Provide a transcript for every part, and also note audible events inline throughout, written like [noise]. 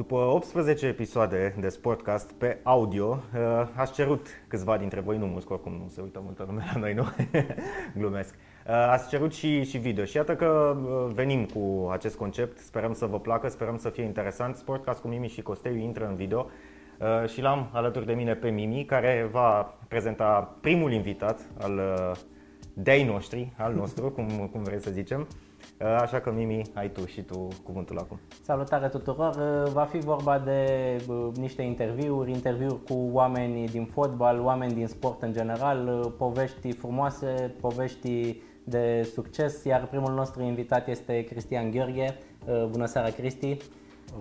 După 18 episoade de Sportcast pe audio, uh, ați cerut câțiva dintre voi, nu mulți, oricum nu se uită multă lume la noi, nu? [laughs] Glumesc. Uh, ați cerut și, și video și iată că uh, venim cu acest concept, sperăm să vă placă, sperăm să fie interesant. Sportcast cu Mimi și Costeiu intră în video și l-am alături de mine pe Mimi, care va prezenta primul invitat al de noștri, al nostru, cum, cum vrei să zicem. Așa că, Mimi, ai tu și tu cuvântul acum. Salutare tuturor! Va fi vorba de niște interviuri, interviuri cu oameni din fotbal, oameni din sport în general, povești frumoase, povești de succes, iar primul nostru invitat este Cristian Gheorghe. Bună seara, Cristi!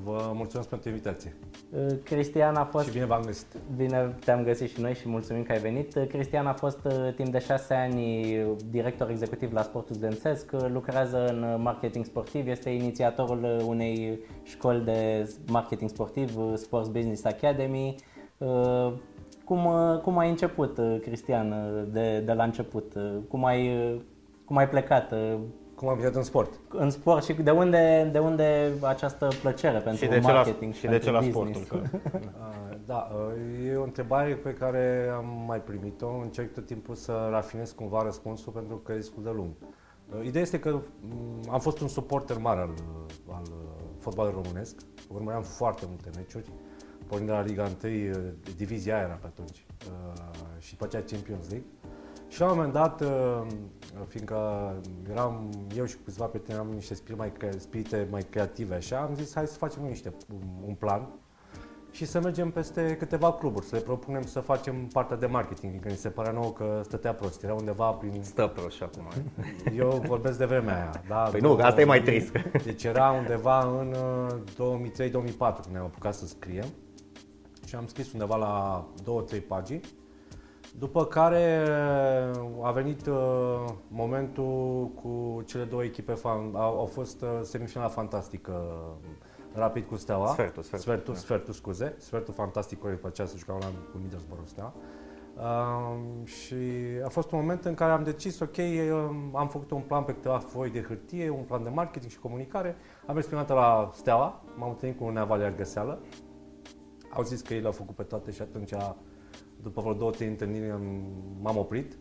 Vă mulțumesc pentru invitație. Uh, Cristian a fost... Și bine v-am găsit. Bine te-am găsit și noi și mulțumim că ai venit. Uh, Cristian a fost uh, timp de șase ani director executiv la Sportul Studențesc, lucrează în marketing sportiv, este inițiatorul unei școli de marketing sportiv, Sports Business Academy. Cum, cum ai început, Cristian, de, de la început? Cum ai, cum ai plecat? Cum am venit în sport? În sport și de unde, de unde această plăcere pentru și de marketing și, și de ce la sportul? Că... [laughs] da, e o întrebare pe care am mai primit-o. Încerc tot timpul să rafinez cumva răspunsul pentru că e destul de lung. Ideea este că am fost un suporter mare al, al fotbalului românesc. Urmăream foarte multe meciuri. Pornind de la Liga 1, divizia era pe atunci și după aceea Champions League. Și la un moment dat, uh, fiindcă eram eu și câțiva prieteni, am niște spirite mai, spirite mai creative așa, am zis hai să facem niște, un plan și să mergem peste câteva cluburi, să le propunem să facem partea de marketing, fiindcă mi se părea nouă că stătea prost, era undeva prin... Stă prost și acum. [laughs] Eu vorbesc de vremea aia. Da, păi nu, asta e mai trist. [laughs] Deci era undeva în 2003-2004 când ne-am apucat să scriem și am scris undeva la 2-3 pagini după care a venit uh, momentul cu cele două echipe, fan, au, au fost uh, semifinala fantastică Rapid cu Steaua. Sfertul, sfertul. Sfertul, da. sfertul scuze. Sfertul fantastic, care după aceea să jucau la cu Middlesbrough Steaua. Uh, și a fost un moment în care am decis, ok, am făcut un plan pe câteva foi de hârtie, un plan de marketing și comunicare. Am mers prima dată la Steaua, m-am întâlnit cu Nea Valier Găseală. Au zis că ei le-au făcut pe toate și atunci după vreo două, trei întâlniri m-am oprit.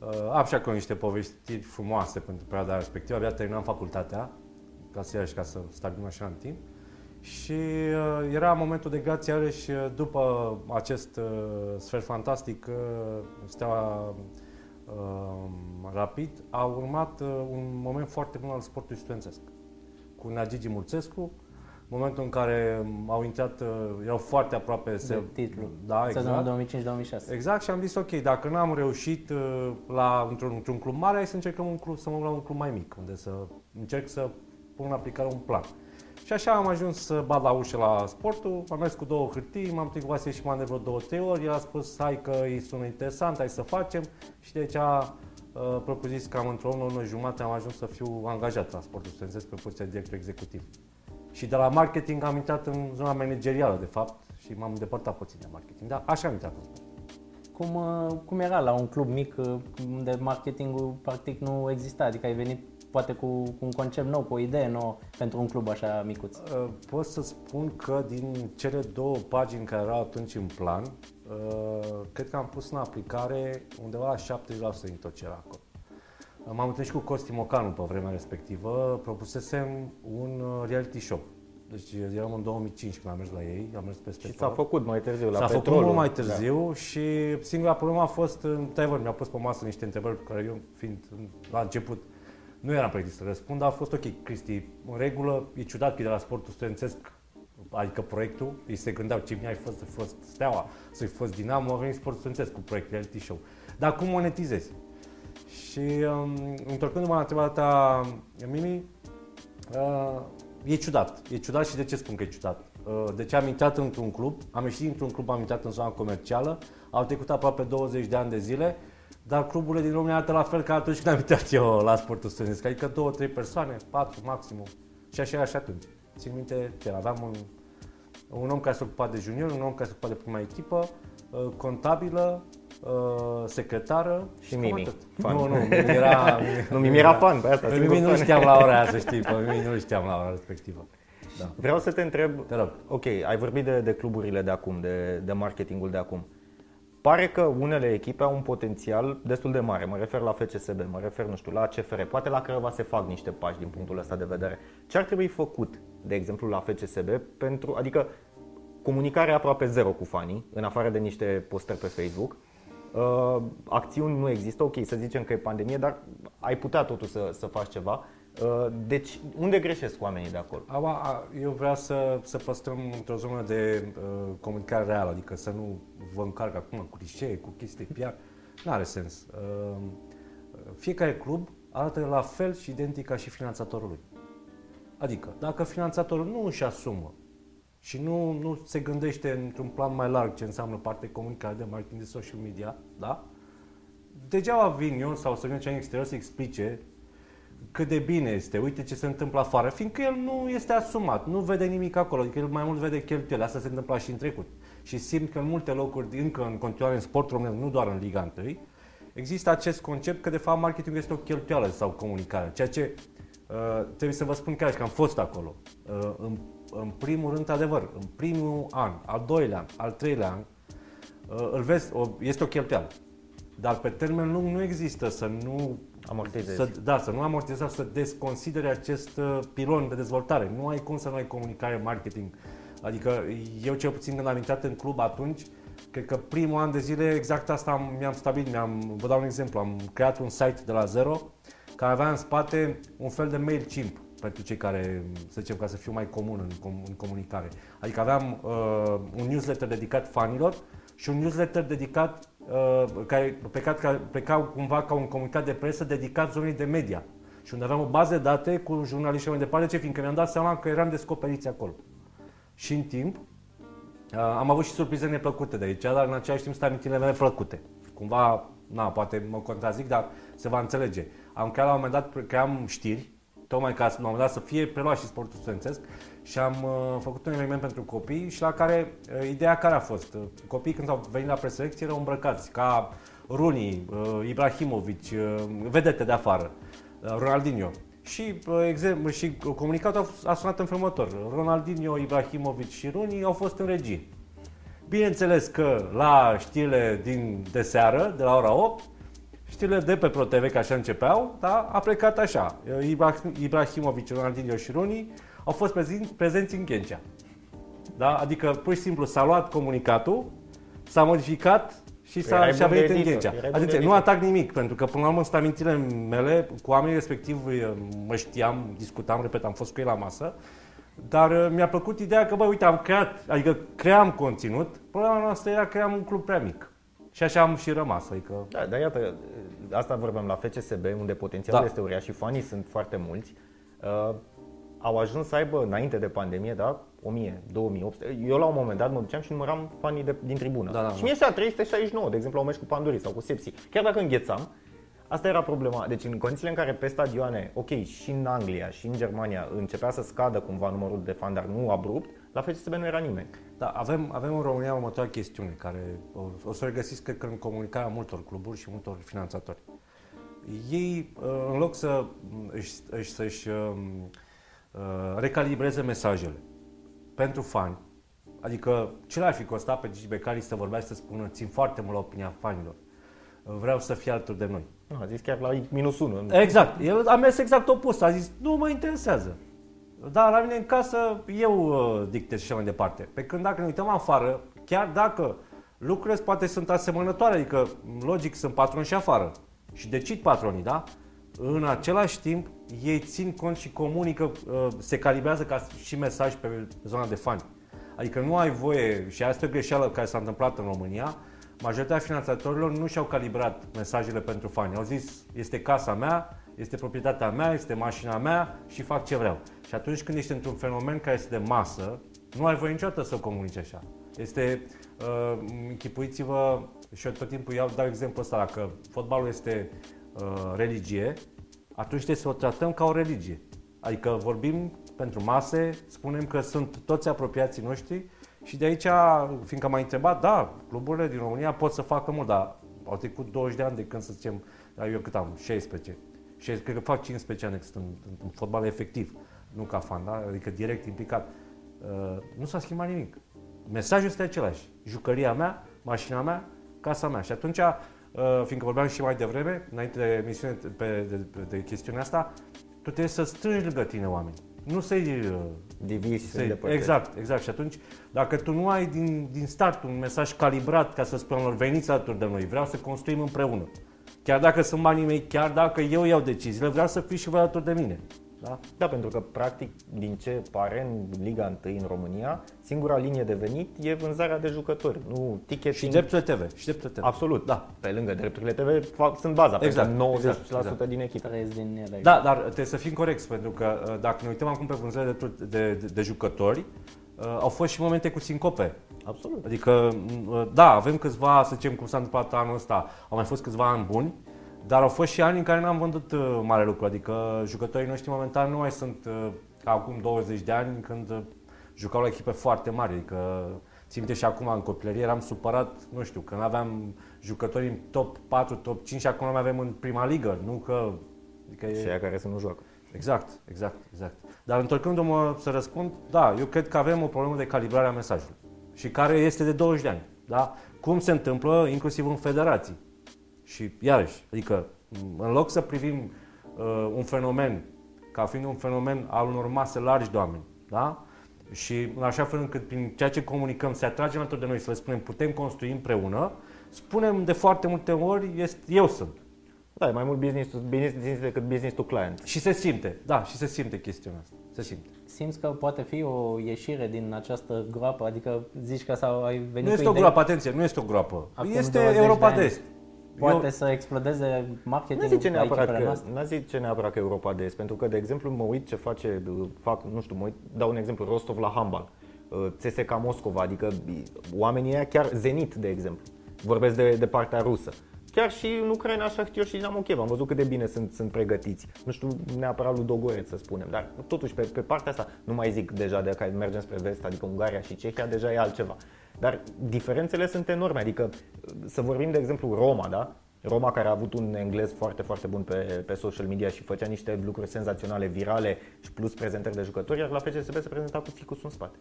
Uh, am și acolo niște povestiri frumoase pentru perioada respectivă. Abia terminam facultatea, ca să iarăși ca să stabilim așa în timp. Și uh, era momentul de grație iarăși uh, după acest uh, sfert fantastic, uh, Steaua uh, Rapid, a urmat uh, un moment foarte bun al sportului studențesc. Cu Nagigi Mulțescu, momentul în care au intrat, uh, erau foarte aproape de titlu. Da, exact. 2005-2006. Exact și am zis ok, dacă n-am reușit uh, la, într-un, într-un club mare, hai să încercăm un club, să mă la un club mai mic, unde să încerc să pun în aplicare un plan. Și așa am ajuns să bat la ușă la sportul, am mers cu două hârtii, m-am întâlnit cu Vasile și de vreo două, trei ori, el a spus hai că îi sună interesant, hai să facem și deci a uh, propus cam într-o lună, jumătate am ajuns să fiu angajat la sportul studențesc pe poziția de director executiv. Și de la marketing am intrat în zona managerială, de fapt, și m-am îndepărtat puțin de marketing. Da, așa am intrat în sport. Cum, uh, cum era la un club mic uh, unde marketingul practic nu exista? Adică ai venit poate cu, cu un concept nou, cu o idee nouă pentru un club așa micuț? Uh, pot să spun că din cele două pagini care erau atunci în plan, cred că am pus în aplicare undeva la 70% din tot ce era acolo. M-am întâlnit cu Costi Mocanu pe vremea respectivă, propusesem un uh, reality show. Deci eram în 2005 când am mers la ei, am mers peste Și s-a făcut mai târziu la S-a petrolul. făcut mult mai târziu da. și singura problemă a fost, într-adevăr, mi-a pus pe masă niște întrebări pe care eu, fiind la început, nu eram pregătit să răspund, dar a fost ok, Cristi, în regulă, e ciudat că de la sportul studențesc, adică proiectul, ei se gândeau ce mi ai fost, să fost Steaua, să-i fost Dinamo, a venit sportul studențesc cu proiect reality show. Dar cum monetizezi? Și um, întorcându-mă la întrebarea ta, Mimi, uh, e ciudat. E ciudat și de ce spun că e ciudat? Uh, de ce am intrat într-un club, am ieșit într-un club, am intrat în zona comercială, au trecut aproape 20 de ani de zile, dar cluburile din România arată la fel ca atunci când am intrat eu la sportul studențesc, adică două, trei persoane, patru maximum. Și așa era și atunci. Țin minte, aveam un, un om care se ocupa de junior, un om care se ocupa de prima echipă, uh, contabilă, uh, secretară și Mimi. Fan. Nu, nu, Mimi [laughs] era... nu, Mimi era fan, pe asta. Pe Mimi nu știam la ora aia, să știi, pe Mimi nu știam la ora respectivă. Da. Vreau să te întreb, Te rog. ok, ai vorbit de, de cluburile de acum, de, de marketingul de acum. Pare că unele echipe au un potențial destul de mare, mă refer la FCSB, mă refer, nu știu, la CFR, poate la Craiova se fac niște pași din punctul ăsta de vedere. Ce ar trebui făcut, de exemplu, la FCSB pentru, adică comunicare aproape zero cu fanii, în afară de niște postări pe Facebook, Uh, acțiuni nu există, ok, să zicem că e pandemie, dar ai putea totuși să, să faci ceva. Uh, deci, unde greșesc oamenii de acolo? Acum, a- eu vreau să, să păstrăm într-o zonă de uh, comunicare reală, adică să nu vă încarc acum cu clișee, cu chestii PR. Nu are sens. Uh, fiecare club arată la fel și identic ca și finanțatorul lui. Adică, dacă finanțatorul nu își asumă și nu, nu se gândește într-un plan mai larg ce înseamnă parte de comunicare, de marketing, de social media, da? Degeaba vin eu sau să vină cea în exterior să explice cât de bine este, uite ce se întâmplă afară, fiindcă el nu este asumat, nu vede nimic acolo, adică el mai mult vede cheltuieli, asta se întâmpla și în trecut. Și simt că în multe locuri, încă în continuare în sportul românesc, nu doar în Liga 1, există acest concept că de fapt marketingul este o cheltuială sau comunicare, ceea ce uh, trebuie să vă spun chiar și că am fost acolo. Uh, în, în primul rând, adevăr, în primul an, al doilea an, al treilea an, uh, îl vezi, o, este o cheltuială. Dar pe termen lung nu există să nu Amortizezi. să, da, să nu amortizezi, să desconsidere acest uh, pilon de dezvoltare. Nu ai cum să nu ai comunicare, marketing. Adică eu cel puțin când am intrat în club atunci, cred că primul an de zile exact asta am, mi-am stabilit. Mi-am, vă dau un exemplu, am creat un site de la zero care avea în spate un fel de MailChimp pentru cei care, să zicem, ca să fiu mai comun în, com- în comunicare. Adică aveam uh, un newsletter dedicat fanilor și un newsletter dedicat uh, care pleca, care pleca cumva ca un comunicat de presă dedicat zonei de media. Și unde aveam o bază de date cu jurnaliști și mai departe, ce fiindcă mi-am dat seama că eram descoperiți acolo. Și în timp, uh, am avut și surprize neplăcute de aici, dar în același timp sunt amintirile mele plăcute. Cumva, na, poate mă contrazic, dar se va înțelege. Am creat la un moment dat, cream știri, tocmai ca să, la un moment dat să fie preluat și sportul studențesc și am uh, făcut un eveniment pentru copii și la care, uh, ideea care a fost, uh, copiii când au venit la preselecție erau îmbrăcați ca Rooney, uh, Ibrahimovic, uh, vedete de afară, uh, Ronaldinho. Și, uh, exem- și comunicatul a, f- a sunat în felul următor. Ronaldinho, Ibrahimovic și Rooney au fost în regie. Bineînțeles că la știrile din de seară, de la ora 8, știrile de pe ProTV, că așa începeau, da, a plecat așa. Ibra- Ibrahimovic, Ronaldinho și Rooney au fost prezenți, prezenți în Ghencea. Da? Adică, pur și simplu, s-a luat comunicatul, s-a modificat și s-a, Erai și a bun de venit în editor, Ghencea. erai bun de Adică, nu editor. atac nimic, pentru că, până la urmă, sunt amintirile mele, cu oamenii respectiv mă știam, discutam, repet, am fost cu ei la masă, dar uh, mi-a plăcut ideea că, băi, uite, am creat, adică cream conținut, problema noastră era că cream un club prea mic. Și așa am și rămas, adică... Da, dar iată, asta vorbeam la FCSB, unde potențialul Da. este uriaș și fanii sunt foarte mulți. Uh, au ajuns să aibă, înainte de pandemie, da, 1000, 2800. Eu la un moment dat mă duceam și număram fanii de, din tribună. Da, da, și da. mie ieșea 369, de exemplu, la un meci cu Pandurii sau cu Sepsi. Chiar dacă înghețam, asta era problema. Deci în condițiile în care pe stadioane, ok, și în Anglia și în Germania începea să scadă cumva numărul de fani, dar nu abrupt, la FCSB nu era nimeni. Da, avem, avem în România următoarea chestiune care o, o să o regăsiți, cred că, în comunicarea multor cluburi și multor finanțatori. Ei, uh, în loc să își, își, să-și um, uh, recalibreze mesajele pentru fani, adică ce l-ar fi costat pe Gigi Becali să vorbească să spună țin foarte mult la opinia fanilor, Uh, vreau să fie alături de noi. Nu, a zis chiar la minus 1. Exact. El a mers exact opus. A zis, nu mă interesează. Dar la mine în casă eu uh, dictez și așa mai departe. Pe când dacă ne uităm afară, chiar dacă lucrurile poate sunt asemănătoare, adică logic sunt patroni și afară și decid patronii, da? În același timp, ei țin cont și comunică, uh, se calibrează ca și mesaj pe zona de fani. Adică nu ai voie, și asta e o greșeală care s-a întâmplat în România, majoritatea finanțatorilor nu și-au calibrat mesajele pentru fani. Au zis, este casa mea, este proprietatea mea, este mașina mea și fac ce vreau. Și atunci când ești într-un fenomen care este de masă, nu ai voie niciodată să o comunici așa. Este, uh, închipuiți-vă, și eu tot timpul iau, dau exemplu ăsta, dacă fotbalul este uh, religie, atunci trebuie să o tratăm ca o religie. Adică vorbim pentru mase, spunem că sunt toți apropiații noștri și de aici, fiindcă m-ai întrebat, da, cluburile din România pot să facă mult, dar au trecut 20 de ani de când să zicem, eu cât am, 16, 16 cred că fac 15 ani de când sunt în, în fotbal efectiv. nu ca fan, da? adică direct implicat, uh, nu s-a schimbat nimic. Mesajul este același. Jucăria mea, mașina mea, casa mea. Și atunci, uh, fiindcă vorbeam și mai devreme, înainte de emisiune pe, de, de, de chestiunea asta, tu trebuie să strângi lângă tine oameni. Nu să-i uh, Divizi și să Exact, exact. Și atunci, dacă tu nu ai din, din start un mesaj calibrat ca să spunem lor, veniți alături de noi, vreau să construim împreună. Chiar dacă sunt banii mei, chiar dacă eu iau deciziile, vreau să fiți și voi alături de mine. Da? da, pentru că practic din ce pare în Liga 1 în România, singura linie de venit e vânzarea de jucători, nu ticketing. Și drepturile TV. Și drepturile TV. Absolut, da. Pe lângă drepturile TV fac, sunt baza, exact, pentru 90% exact, exact. din echipă. din ele. Da, dar trebuie să fim corecți, pentru că uh, dacă ne uităm acum pe vânzările de, de, de, de jucători, uh, au fost și momente cu sincope. Absolut. Adică, uh, da, avem câțiva, să zicem cum s-a întâmplat anul ăsta, au mai fost câțiva ani buni, dar au fost și ani în care n-am vândut uh, mare lucru, adică jucătorii noștri momentan nu mai sunt uh, ca acum 20 de ani când uh, jucau la echipe foarte mari, adică țin și acum în copilărie eram supărat, nu știu, că nu aveam jucători în top 4, top 5 și acum nu avem în prima ligă, nu că... Adică și e... care să nu joacă. Exact, exact, exact. Dar întorcându-mă să răspund, da, eu cred că avem o problemă de calibrare a mesajului și care este de 20 de ani. Da? Cum se întâmplă inclusiv în federații. Și iarăși, adică în loc să privim uh, un fenomen ca fiind un fenomen al unor mase largi de oameni, da? Și în așa fel încât prin ceea ce comunicăm să atragem alături de noi, să le spunem putem construi împreună, spunem de foarte multe ori, este, eu sunt. Da, e mai mult business to business decât business to client. Și se simte, da, și se simte chestiunea asta. Se simte. Simți că poate fi o ieșire din această groapă? Adică zici că sau ai venit Nu este o groapă, atenție, nu este o groapă. Acum este Europa de Est poate eu, să explodeze marketingul nu zice neapărat că, Nu zice neapărat că Europa de Est, pentru că, de exemplu, mă uit ce face, fac, nu știu, mă uit, dau un exemplu, Rostov la handbal, uh, CSKA Moscova, adică oamenii ăia chiar Zenit, de exemplu, vorbesc de, de partea rusă. Chiar și în Ucraina, Shakhtyor și Dinamo Kiev, am văzut cât de bine sunt, sunt pregătiți. Nu știu neapărat lui Dogoreț să spunem, dar totuși pe, pe partea asta, nu mai zic deja de că mergem spre vest, adică Ungaria și Cehia, deja e altceva. Dar diferențele sunt enorme, adică să vorbim de exemplu Roma, da? Roma care a avut un englez foarte, foarte bun pe, pe social media și făcea niște lucruri senzaționale, virale și plus prezentări de jucători, iar la FCSB se prezenta cu ficusul în spate.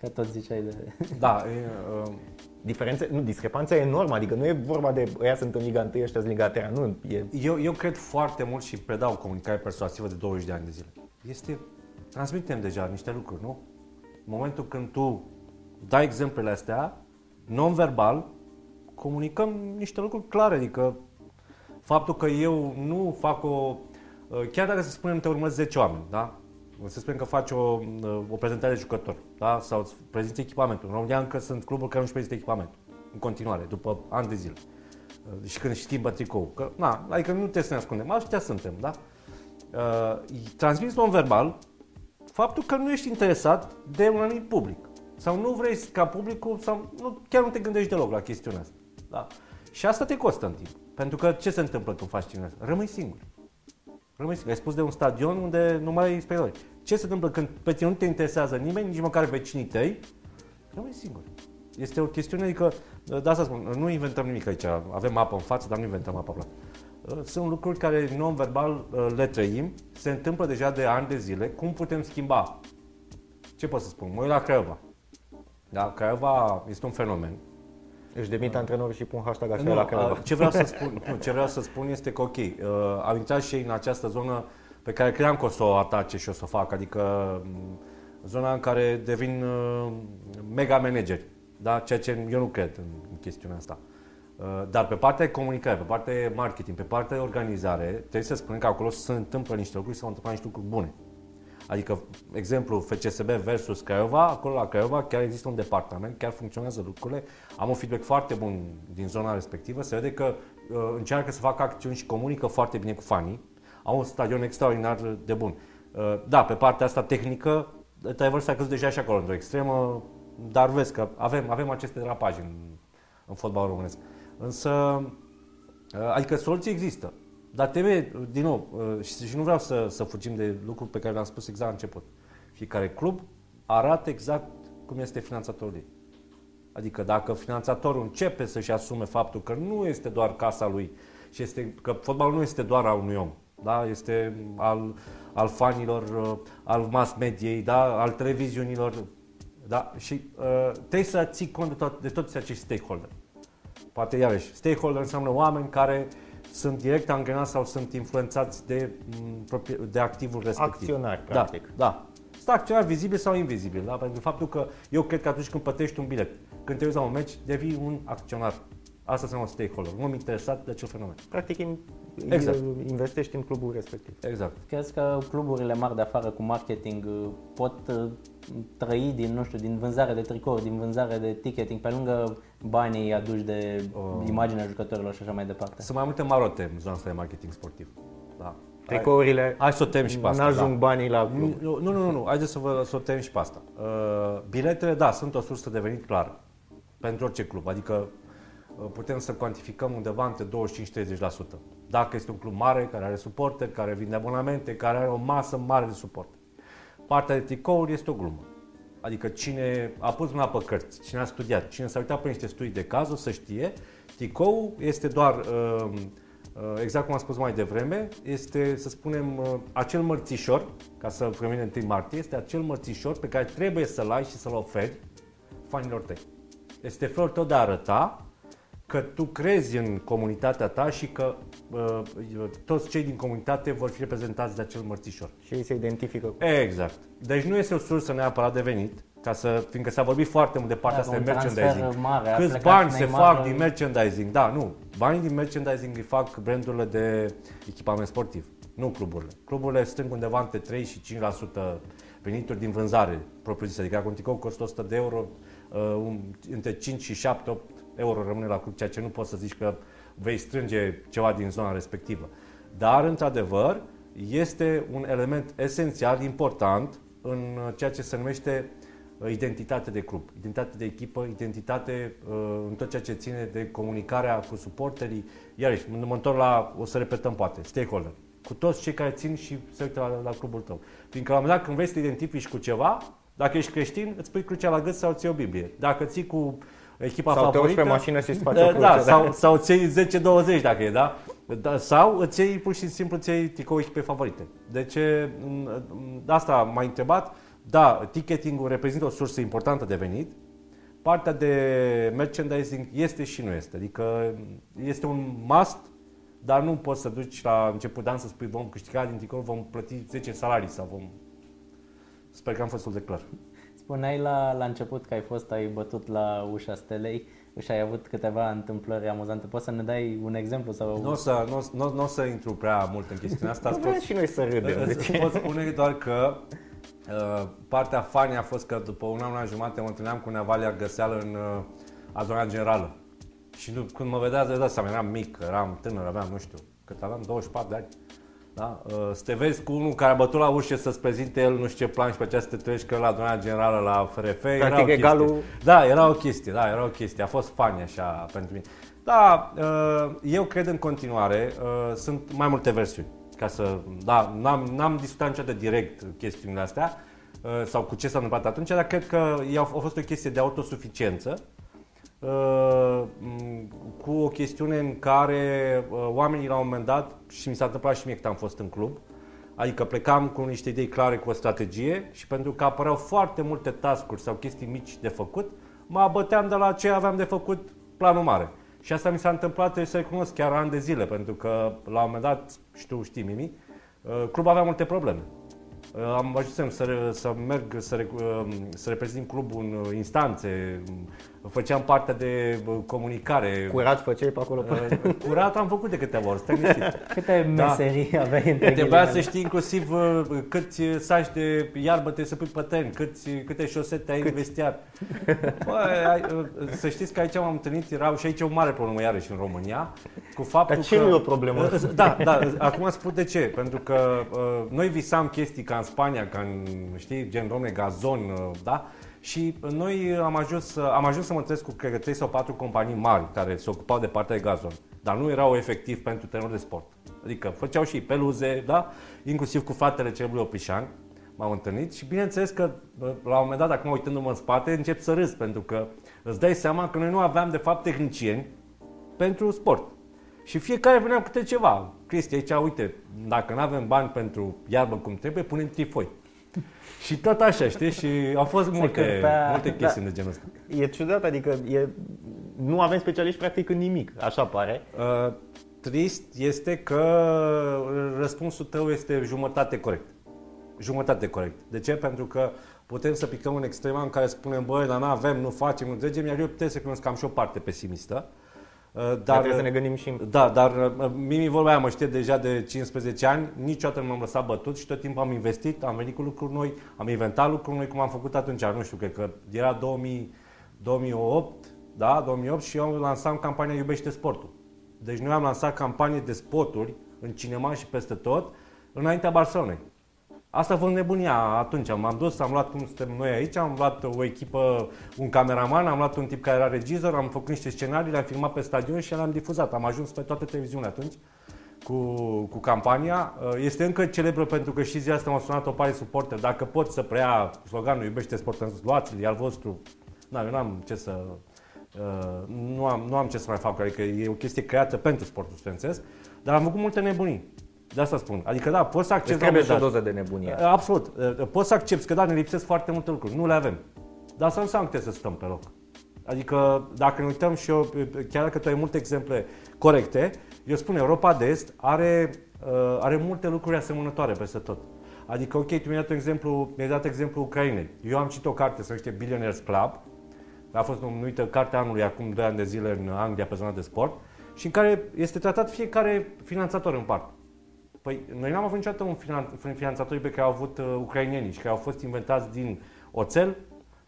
Că tot ziceai de... Da, e, uh... [laughs] Diferențe, nu, discrepanța e enormă, adică nu e vorba de ăia sunt în Liga 1, ăștia sunt Liga 3, nu. E... Eu, eu cred foarte mult și predau comunicare persuasivă de 20 de ani de zile. Este, transmitem deja niște lucruri, nu? În momentul când tu dai exemplele astea, non-verbal, comunicăm niște lucruri clare, adică faptul că eu nu fac o... Chiar dacă să spunem te urmăți 10 oameni, da? Să spunem că faci o, o prezentare de jucător, da? Sau îți prezinți echipamentul. În România încă sunt cluburi care nu-și prezintă echipamentul. În continuare, după ani de zile. Și când schimbă tricou. Că, na, adică nu trebuie să ne ascundem. Așa suntem, da? Uh, transmiți non-verbal faptul că nu ești interesat de un anumit public. Sau nu vrei ca publicul, sau nu, chiar nu te gândești deloc la chestiunea asta. Da? Și asta te costă în timp. Pentru că ce se întâmplă când faci chestiunea asta? Rămâi singur. Rămâi singur. Ai spus de un stadion unde nu mai ai spectatori. Ce se întâmplă când pe tine nu te interesează nimeni, nici măcar vecinii tăi? Rămâi singur. Este o chestiune, adică, de asta spun, nu inventăm nimic aici. Avem apă în față, dar nu inventăm apă la Sunt lucruri care non-verbal uh, le trăim, se întâmplă deja de ani de zile. Cum putem schimba? Ce pot să spun? Mă uit la Craiova. Da, Craiova este un fenomen. Își demit antrenorul și pun hashtag așa nu, la Craiova. Ce vreau, să [laughs] spun, nu, ce vreau să spun este că, ok, uh, au intrat și ei în această zonă pe care credeam că o să o atace și o să o fac, adică um, zona în care devin uh, mega manageri, da? ceea ce eu nu cred în, în chestiunea asta. Uh, dar pe partea de comunicare, pe partea de marketing, pe partea de organizare, trebuie să spunem că acolo se întâmplă niște lucruri, se întâmplă niște lucruri bune. Adică, exemplu, FCSB versus Craiova, acolo la Craiova chiar există un departament, chiar funcționează lucrurile. Am un feedback foarte bun din zona respectivă, se vede că uh, încearcă să facă acțiuni și comunică foarte bine cu fanii. Au un stadion extraordinar de bun. Uh, da, pe partea asta tehnică, Travers a căzut deja și acolo într-o extremă, dar vezi că avem, avem aceste derapaje în, în fotbal românesc. Însă, uh, adică soluții există. Dar trebuie, din nou, uh, și nu vreau să, să fugim de lucruri pe care le-am spus exact la început. Fiecare club arată exact cum este finanțatorul ei. Adică dacă finanțatorul începe să-și asume faptul că nu este doar casa lui și este, că fotbalul nu este doar a unui om, da? este al, al fanilor, uh, al mass mediei, da? al televiziunilor. Da? Și uh, trebuie să ții cont de, tot, de toți acești stakeholder. Poate iarăși, stakeholder înseamnă oameni care sunt direct angrenați sau sunt influențați de, mm, de activul respectiv. Acționari, practic. Da, da. Sunt acționar vizibil sau invizibil, da? pentru faptul că eu cred că atunci când plătești un bilet, când te uiți la un meci, devii un acționar. Asta înseamnă un stakeholder, un om interesat de acel fenomen. Practic exact. investești în clubul respectiv. Exact. Crezi că cluburile mari de afară cu marketing uh, pot uh, trăi din, nu știu, din vânzare de tricouri, din vânzare de ticketing, pe lângă banii aduși de uh, imaginea jucătorilor și așa mai departe? Sunt mai multe marote în zona asta de marketing sportiv. Da. Tricourile, hai să o tem și pe asta. N-ajung da. banii la club. Nu, nu, nu, nu. haideți să vă să o tem și pe asta. Uh, biletele, da, sunt o sursă de venit clar pentru orice club. Adică uh, putem să cuantificăm undeva între 25-30%. Dacă este un club mare, care are suporteri, care vinde abonamente, care are o masă mare de suport. Partea de tricouri este o glumă. Adică cine a pus mâna pe cărți, cine a studiat, cine s-a uitat pe niște studii de caz, o să știe, tricou este doar, uh, uh, exact cum am spus mai devreme, este, să spunem, uh, acel mărțișor, ca să rămâne 1 martie, este acel mărțișor pe care trebuie să-l ai și să-l oferi fanilor tăi. Este felul tău de a arăta că tu crezi în comunitatea ta și că uh, toți cei din comunitate vor fi reprezentați de acel mărțișor. Și ei se identifică cu... Exact. Deci nu este o sursă neapărat de venit, ca să, fiindcă s-a vorbit foarte mult de partea da, asta de merchandising. Mare, Câți bani se fac din merchandising? Da, nu. Banii din merchandising îi fac brandurile de echipament sportiv, nu cluburile. Cluburile strâng undeva între 3 și 5% venituri din vânzare propriu-zisă. Adică dacă un tricou costă 100 de euro, uh, între 5 și 7, 8 euro rămâne la club, ceea ce nu poți să zici că vei strânge ceva din zona respectivă. Dar, într-adevăr, este un element esențial, important, în ceea ce se numește uh, identitate de club, identitate de echipă, identitate uh, în tot ceea ce ține de comunicarea cu suporterii. Iarăși, mă întorc la, o să repetăm poate, stakeholder, cu toți cei care țin și se uită la, la clubul tău. Fiindcă la un moment dat când vrei să te identifici cu ceva, dacă ești creștin, îți pui crucea la gât sau ți o Biblie. Dacă ții cu echipa sau favorită. Sau te pe mașină și îți faci da, o cruce, da, sau, sau îți iei 10-20 dacă e, da? da? Sau îți iei pur și simplu îți iei tricou echipei favorite. Deci asta m-a întrebat. Da, ticketing-ul reprezintă o sursă importantă de venit. Partea de merchandising este și nu este. Adică este un must, dar nu poți să duci la început de an să spui vom câștiga din tricou, vom plăti 10 salarii sau vom... Sper că am fost de clar. Spuneai la, la început că ai fost, ai bătut la ușa stelei și ai avut câteva întâmplări amuzante. Poți să ne dai un exemplu? Sau... Nu o să, nu, nu, nu o să intru prea mult în chestiunea asta. Spus, și noi să râdem. Deci. Pot spune doar că uh, partea fani a fost că după un an, un an jumate mă întâlneam cu Nevalia Găseală în uh, adunarea generală. Și când mă vedea, de seama, eram mic, eram tânăr, aveam, nu știu, cât aveam, 24 de ani. Da? Uh, să te vezi cu unul care a bătut la ușă să-ți prezinte el nu știu ce plan și pe aceea să te treci că la adunarea generală la FRF. Practic era egalul... Da, era o chestie, da, era o chestie. A fost fani așa pentru mine. Da, uh, eu cred în continuare, uh, sunt mai multe versiuni. Ca să, da, n-am, n-am discutat niciodată direct chestiunile astea sau cu ce s-a întâmplat atunci, dar cred că a fost o chestie de autosuficiență Uh, cu o chestiune în care uh, oamenii la un moment dat, și mi s-a întâmplat și mie când am fost în club, adică plecam cu niște idei clare, cu o strategie și pentru că apăreau foarte multe tascuri sau chestii mici de făcut, mă abăteam de la ce aveam de făcut planul mare. Și asta mi s-a întâmplat, trebuie să recunosc, chiar ani de zile, pentru că la un moment dat, știu, știi Mimi, uh, clubul avea multe probleme. Am ajuns să, să merg să, să reprezint clubul în instanțe, făceam partea de comunicare. Curat făceai pe acolo? Uh, [laughs] curat am făcut de câteva ori, stai liniștit. Câte da. meserii da. aveai între Trebuia să știi inclusiv uh, câți saci de iarbă trebuie să pui pe teren, câți, câte șosete ai Cât? în vestiar. Bă, uh, să știți că aici m-am întâlnit, erau și aici o mare problemă iarăși în România, cu faptul Dar ce că... nu e o problemă? Da, da, acum spun de ce, pentru că uh, noi visam chestii ca în Spania, ca în, știi, gen, domne, gazon, uh, da? Și noi am ajuns, am ajuns să mă întâlnesc cu, cred 3 sau 4 companii mari care se ocupau de partea de gazon, dar nu erau efectiv pentru terenul de sport. Adică făceau și peluze, da? Inclusiv cu fratele celui Opișan, m-am întâlnit și bineînțeles că la un moment dat, acum uitându-mă în spate, încep să râs pentru că îți dai seama că noi nu aveam de fapt tehnicieni pentru sport. Și fiecare venea câte ceva. Cristi, aici, uite, dacă nu avem bani pentru iarbă cum trebuie, punem trifoi. [laughs] și tot așa, știi? Și au fost multe, cârpea, multe chestiuni da, de genul ăsta. E ciudat, adică e, nu avem specialiști practic în nimic, așa pare. Uh, trist este că răspunsul tău este jumătate corect. Jumătate corect. De ce? Pentru că putem să picăm în extrema în care spunem, băi, dar nu avem, nu facem, nu înțelegem, iar eu putem să cunosc că am și o parte pesimistă. Uh, dar, dar trebuie să ne gândim și... Da, dar uh, Mimi vorba aia mă știe deja de 15 ani, niciodată nu m-am lăsat bătut și tot timpul am investit, am venit cu lucruri noi, am inventat lucruri noi, cum am făcut atunci, nu știu, cred că era 2000, 2008, da, 2008 și eu lansam campania Iubește Sportul. Deci noi am lansat campanie de spoturi în cinema și peste tot înaintea Barcelonei. Asta a fost nebunia atunci. M-am dus, am luat cum suntem noi aici, am luat o echipă, un cameraman, am luat un tip care era regizor, am făcut niște scenarii, le-am filmat pe stadion și le-am difuzat. Am ajuns pe toate televiziunile atunci cu, cu campania. Este încă celebră pentru că și ziua asta m-a sunat o pare suporter. Dacă pot să preia sloganul Iubește sportul, luați-l, e al vostru. Da, eu n-am ce să... Uh, nu, am, nu am ce să mai fac, adică e o chestie creată pentru sportul studențesc, dar am făcut multe nebunii. De asta spun. Adică da, poți să accepti... trebuie și o doză de nebunie. Absolut. Poți să accepti că da, ne lipsesc foarte multe lucruri. Nu le avem. Dar asta nu înseamnă că să stăm pe loc. Adică dacă ne uităm și eu, chiar dacă tu ai multe exemple corecte, eu spun Europa de Est are, are multe lucruri asemănătoare peste tot. Adică, ok, tu mi-ai dat exemplu, mi-ai dat exemplu Ucrainei. Eu am citit o carte, se numește Billionaires Club, a fost numită cartea anului acum 2 ani de zile în Anglia pe zona de sport și în care este tratat fiecare finanțator în parte. Păi noi n-am avut niciodată un finanțator pe care au avut uh, ucrainienii și care au fost inventați din oțel,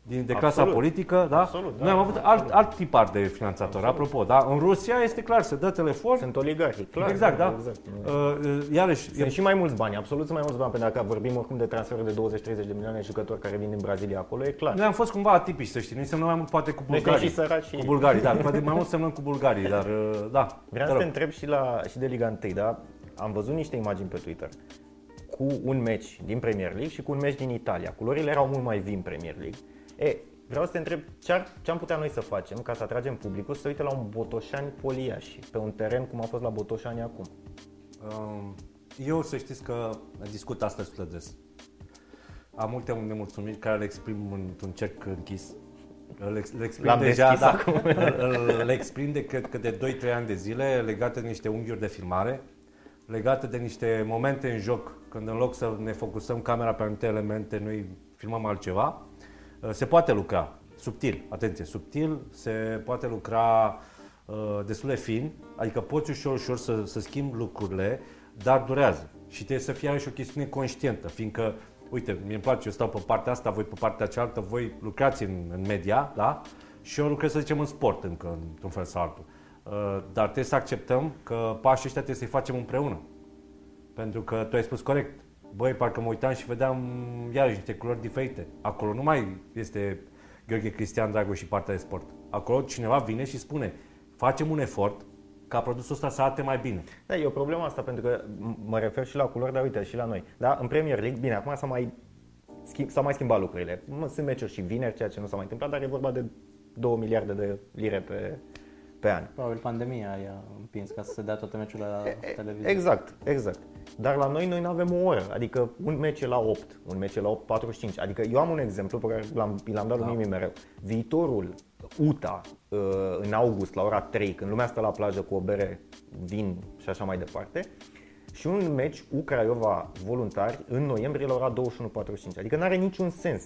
din, de clasa Absolut. politică, da? Absolut, da. Noi am avut alt, alt tipar de finanțator, Absolut. apropo, da? În Rusia este clar, se dă telefon. Sunt oligarhi, clar. Exact, da? Exact. Uh, uh, iarăși, sunt e... și mai mulți bani, absolut sunt mai mulți bani, pentru că vorbim oricum de transferuri de 20-30 de milioane de jucători care vin din Brazilia acolo, e clar. Noi am fost cumva atipici, să știi, noi semnăm mai mult poate cu bulgarii. Și săraci și... Cu bulgarii, da, poate mai mult semnăm cu bulgarii, dar uh, da. Vreau să te întreb și, la, și de Liga 1, da? Am văzut niște imagini pe Twitter cu un meci din Premier League și cu un meci din Italia. Culorile erau mult mai vii în Premier League. E, vreau să te întreb ce, ar, ce am putea noi să facem ca să atragem publicul să uite la un Botoșani Poliași pe un teren cum a fost la Botoșani acum. Um, eu să știți că discut asta destul de des. Am multe nemulțumiri care le exprim într-un cerc închis. Le exprim deja, da, [laughs] le exprim de cred că de 2-3 ani de zile legate de niște unghiuri de filmare, legate de niște momente în joc, când în loc să ne focusăm camera pe anumite elemente, noi filmăm altceva. Uh, se poate lucra subtil, atenție, subtil, se poate lucra uh, destul de fin, adică poți ușor, ușor să, să schimbi lucrurile, dar durează. Și trebuie să fie și o chestiune conștientă, fiindcă uite, mi-e place, eu stau pe partea asta, voi pe partea cealaltă, voi lucrați în, în media, da? Și eu lucrez, să zicem, în sport încă, într-un fel sau altul. Uh, dar trebuie să acceptăm că pașii ăștia trebuie să-i facem împreună. Pentru că tu ai spus corect. Băi, parcă mă uitam și vedeam iarăși niște culori diferite. Acolo nu mai este Gheorghe Cristian Dragoș și partea de sport. Acolo cineva vine și spune, facem un efort, ca produsul ăsta să arate mai bine. Da, e o problemă asta, pentru că mă refer și la culori, dar uite, și la noi. Da, în Premier League, bine, acum s-a mai, schimb, s-a mai schimbat lucrurile. Sunt meciuri și vineri, ceea ce nu s-a mai întâmplat, dar e vorba de 2 miliarde de lire pe, pe an. Probabil pandemia i-a împins ca să se dea toate meciurile la televiziune. Exact, exact. Dar la noi, noi nu avem o oră, adică un meci e la 8, un meci e la 8.45. Adică eu am un exemplu pe care l-am, l-am dat da. lui Mimi mereu. Viitorul UTA uh, în august la ora 3, când lumea stă la plajă cu o bere, vin și așa mai departe, și un meci U-Craiova voluntari în noiembrie la ora 21.45. Adică nu are niciun sens.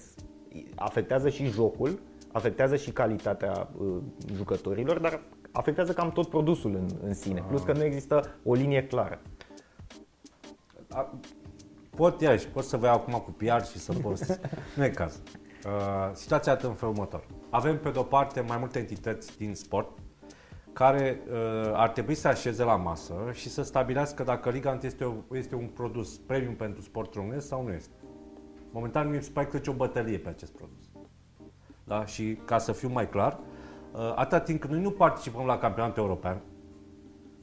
Afectează și jocul, afectează și calitatea uh, jucătorilor, dar afectează cam tot produsul în, în sine. Plus că nu există o linie clară. Pot, iarăși, pot să vă iau acum cu PR și să post. [laughs] nu e caz. Uh, situația atât în felul următor. Avem pe de-o parte mai multe entități din sport care uh, ar trebui să așeze la masă și să stabilească dacă Liga 1 este, o, este un produs premium pentru sport românesc sau nu este. Momentan mi se pare că e o bătălie pe acest produs. Da? Și ca să fiu mai clar, uh, atâta timp când noi nu participăm la campionatul european,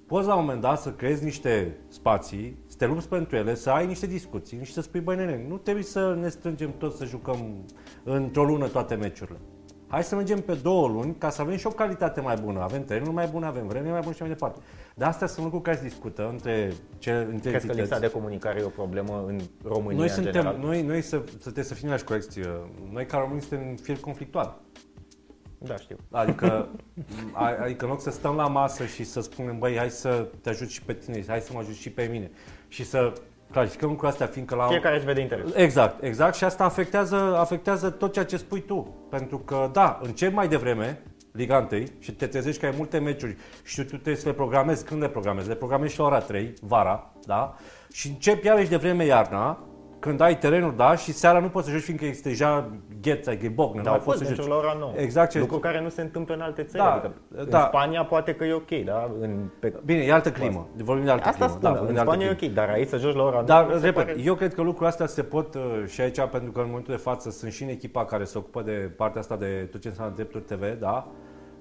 poți la un moment dat să creezi niște spații, să te lupți pentru ele, să ai niște discuții și să spui, băi nene, nu trebuie să ne strângem toți să jucăm într-o lună toate meciurile. Hai să mergem pe două luni ca să avem și o calitate mai bună. Avem terenul mai bun, avem vreme mai bună și mai departe. Dar astea sunt lucruri care se discută între, ce, între Crezi că entități. lipsa de comunicare e o problemă în România Noi în suntem, general? noi, noi să, să trebuie să fim la corecție. Noi ca români suntem în fier conflictual. Da, știu. Adică, a- adică în loc să stăm la masă și să spunem, băi, hai să te ajut și pe tine, hai să mă ajut și pe mine și să clarificăm lucrurile astea, fiindcă la... Fiecare își vede interesul. Exact, exact și asta afectează, afectează tot ceea ce spui tu. Pentru că, da, încep mai devreme, Liga 1 și te trezești că ai multe meciuri și tu trebuie să le programezi. Când le programezi? Le programezi și la ora 3, vara, da? Și începi iarăși de vreme iarna, când ai terenul, da, și seara nu poți să joci fiindcă este deja gheța, e bognă, nu Dar mai au poți fost să joci. meciuri la ora 9. Exact ce- Lucru care nu se întâmplă în alte țări. Da, adică da. În Spania poate că e ok, da? În, pe... Bine, e altă climă. Vorbim de altă Asta climă. spun, vorbim în de altă Spania e climă. ok, dar aici să joci la ora 9. Dar, mi se repet, pare- eu cred că lucrurile astea se pot uh, și aici, pentru că în momentul de față sunt și în echipa care se ocupă de partea asta de tot ce înseamnă drepturi TV, da?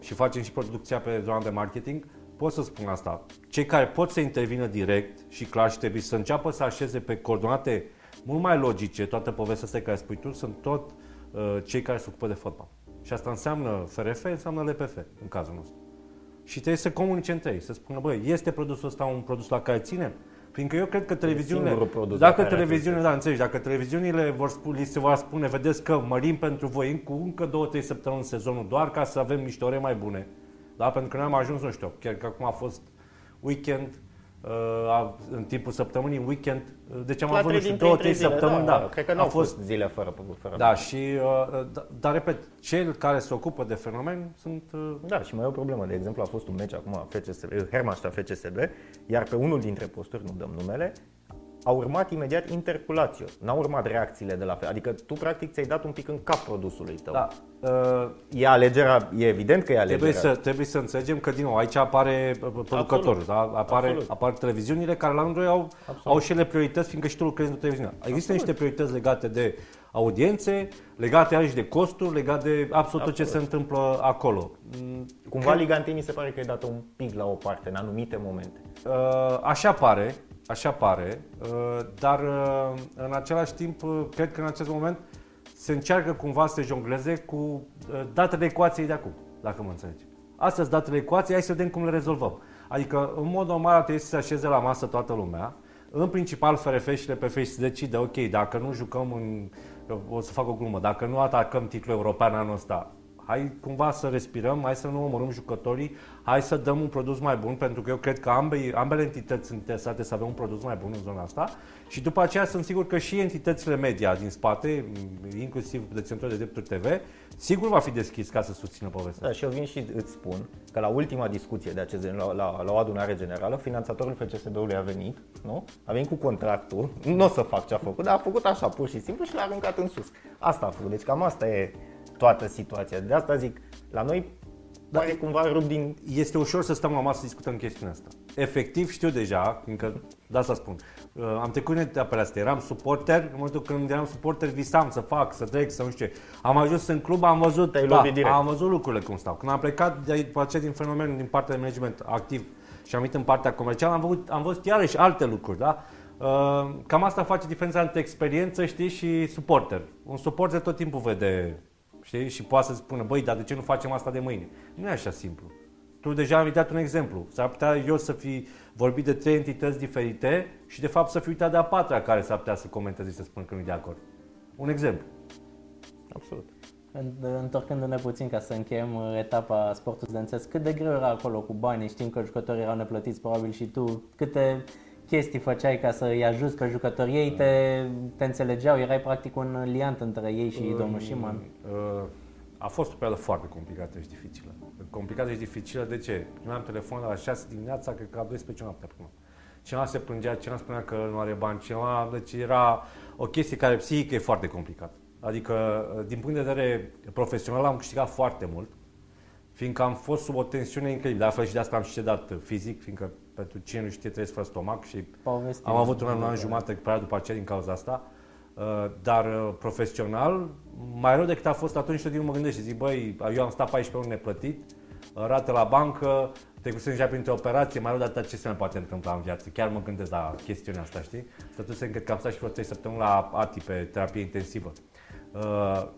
Și facem și producția pe zona de marketing. Pot să spun asta. Cei care pot să intervină direct și clar și trebuie să înceapă să așeze pe coordonate mult mai logice toată povestea asta care spui tu, sunt tot uh, cei care se ocupă de fotbal. Și asta înseamnă FRF, înseamnă LPF în cazul nostru. Și trebuie să comunice între ei, să spună, băi, este produsul ăsta un produs la care ținem? Fiindcă eu cred că televiziunile, singurul produs la dacă care televiziunile, da, înțelegi, dacă televiziunile vor spune, li se vor spune, vedeți că mărim pentru voi cu încă două, trei săptămâni în sezonul doar ca să avem niște ore mai bune. Da? Pentru că noi am ajuns, nu știu, chiar că acum a fost weekend, uh, a- în timpul săptămânii, weekend, uh, deci am La avut, nu trei știu, din două, trei trei zile, săptămâni, da. Cred că nu a au fost zile fără, fără Da, și, uh, da, dar repet, cei care se ocupă de fenomen sunt uh, Da, și mai e o problemă. De exemplu, a fost un meci acum FCSB, Hermannstadt FCSB, iar pe unul dintre posturi, nu dăm numele, a urmat imediat interculațio. N-au urmat reacțiile de la fel. Adică tu practic ți-ai dat un pic în cap produsului tău. Da. Uh, E alegerea, e evident că e alegerea. trebuie, să, trebuie să înțelegem că, din nou, aici apare uh, producătorul, da? apare, Absolut. apar televiziunile care la rândul ei au, au și ele priorități, fiindcă și tu lucrezi în televiziune. Există niște priorități legate de audiențe, legate iarăși de costuri, legate de absolut tot ce se întâmplă acolo. Mm, Cumva Liga 1 mi se pare că e dată un pic la o parte, în anumite momente. Uh, Așa pare, așa pare, uh, dar uh, în același timp, uh, cred că în acest moment se încearcă cumva să jongleze cu uh, datele ecuației de acum, dacă mă înțelegi. Astea sunt datele ecuației, hai să vedem cum le rezolvăm. Adică, în mod normal, trebuie să se așeze la masă toată lumea, în principal FRF și LPF și să decide, ok, dacă nu jucăm în, o să fac o glumă, dacă nu atacăm titlul european anul ăsta, hai cumva să respirăm, hai să nu omorâm jucătorii, hai să dăm un produs mai bun, pentru că eu cred că ambele, ambele entități sunt interesate să avem un produs mai bun în zona asta și după aceea sunt sigur că și entitățile media din spate, inclusiv deținătorii de drepturi TV, sigur va fi deschis ca să susțină povestea. Da, și eu vin și îți spun că la ultima discuție de acest gen, la, la, la o adunare generală, finanțatorul FCSB-ului a venit, nu? A venit cu contractul, nu o să fac ce a făcut, dar a făcut așa pur și simplu și l-a aruncat în sus. Asta a făcut, deci cam asta e toată situația. De asta zic, la noi pare cumva rup din... Este ușor să stăm la masă să discutăm chestiunea asta. Efectiv știu deja, încă de asta spun, uh, am trecut în etapele astea, eram suporter, în momentul când eram suporter visam să fac, să trec, să nu știu ce. Am ajuns în club, am văzut, Te-ai da, lovit direct. am văzut lucrurile cum stau. Când am plecat de aici, după aceea din fenomen, din partea de management activ și am venit în partea comercială, am văzut, am văzut iarăși alte lucruri, da? Uh, Cam asta face diferența între experiență, știi, și suporter. Un suporter tot timpul vede, știi, și poate să spună, băi, dar de ce nu facem asta de mâine? Nu e așa simplu. Tu deja ai dat un exemplu. S-ar putea eu să fi vorbit de trei entități diferite și de fapt să fi uitat de a patra care s-ar putea să comenteze și să spună că nu e de acord. Un exemplu. Absolut. În- Întorcându-ne puțin ca să încheiem uh, etapa sportul studențesc, cât de greu era acolo cu banii? Știm că jucătorii erau neplătiți, probabil și tu. Câte chestii făceai ca să îi ajuți pe jucători? Ei te, te înțelegeau? Erai practic un liant între ei și domnul Șiman? Uh, A fost o perioadă foarte complicată și dificilă. Complicată și dificilă de ce? Primeam telefon la 6 dimineața, cred că la 12 noaptea până. Cineva se plângea, cineva spunea că nu are bani, cineva, deci era o chestie care psihic e foarte complicată. Adică, din punct de vedere profesional, am câștigat foarte mult, fiindcă am fost sub o tensiune incredibilă. De altfel și de asta am și cedat fizic, fiindcă pentru cine nu știe trăiesc fără stomac și Povestim. am avut un an, un an jumătate recuperat după aceea din cauza asta. Uh, Dar uh, profesional, mai rău decât a fost atunci, tot timpul mă gândesc și zic, băi, eu am stat 14 luni neplătit, uh, rată la bancă, trecusem deja printr-o operație, mai rău de atât ce se mai poate întâmpla în viață. Chiar mă gândesc la chestiunea asta, știi? Stătusem, cred că am stat și vreo 3 săptămâni la ATI pe terapie intensivă. Uh,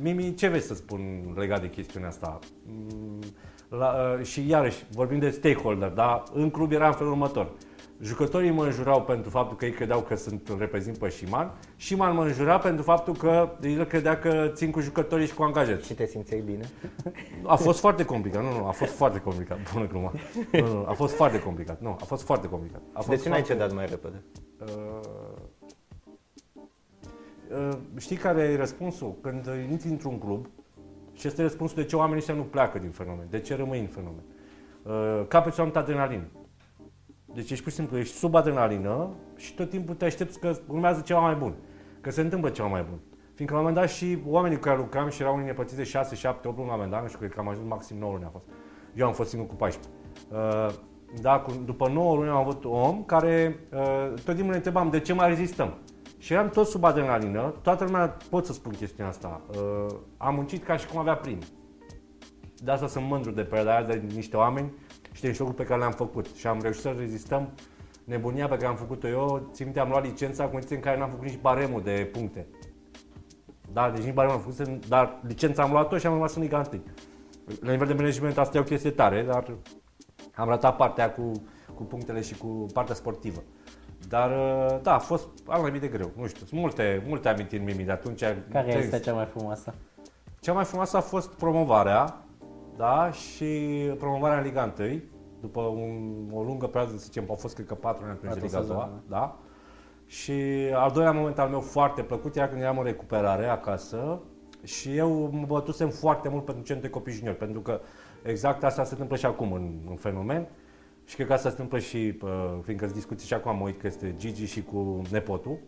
Mimi, ce vrei să spun legat de chestiunea asta? Mm, La, uh, și iarăși, vorbim de stakeholder, dar în club era în felul următor. Jucătorii mă înjurau pentru faptul că ei credeau că sunt reprezint pe Șiman. Șiman mă înjura pentru faptul că el credea că țin cu jucătorii și cu angajați. Și te simțeai bine? A fost foarte complicat, nu, nu, a fost foarte complicat, bună glumă. Nu, nu, a fost foarte complicat, nu, a fost foarte complicat. A Și fost de ce n-ai foarte- cedat mai repede? Uh, uh, știi care e răspunsul? Când intri într-un club și este răspunsul de ce oamenii ăștia nu pleacă din fenomen, de ce rămâi în fenomen. Uh, capeți o anumită adrenalină. Deci ești pur și simplu, ești sub adrenalină și tot timpul te aștepți că urmează ceva mai bun, că se întâmplă ceva mai bun. Fiindcă la un moment dat și oamenii cu care lucram și erau unii nepățiți de 6, 7, 8 luni la un moment dat, nu știu, cred că am ajuns maxim 9 luni a fost. Eu am fost singur cu 14. Uh, da, cu, după 9 luni am avut un om care uh, tot timpul ne întrebam de ce mai rezistăm. Și eram tot sub adrenalină, toată lumea pot să spun chestiunea asta. Uh, am muncit ca și cum avea prim. De asta sunt mândru de perioada aia, de niște oameni și de niște lucruri pe care le-am făcut. Și am reușit să rezistăm nebunia pe care am făcut-o eu. Țin minte, am luat licența cu condiții în care n-am făcut nici baremul de puncte. Da, deci nici baremul am făcut, dar licența am luat-o și am rămas în Liga 1. La nivel de management asta e o chestie tare, dar am ratat partea cu, cu punctele și cu partea sportivă. Dar, uh, da, a fost al mai de greu. Nu știu, sunt multe, multe amintiri mimi de atunci. Care Ce- este cea mai frumoasă? cea mai frumoasă a fost promovarea, da, și promovarea în Liga 1, după un, o lungă perioadă, să zicem, au fost cred că 4 ani atunci de Patru Liga 2, sezoane. da. Și al doilea moment al meu foarte plăcut era când eram în recuperare acasă și eu mă bătusem foarte mult pentru centru de copii juniori, pentru că exact asta se întâmplă și acum în, în fenomen. Și cred că asta se întâmplă și, uh, fiindcă îți discuții și acum, mă uit că este Gigi și cu nepotul.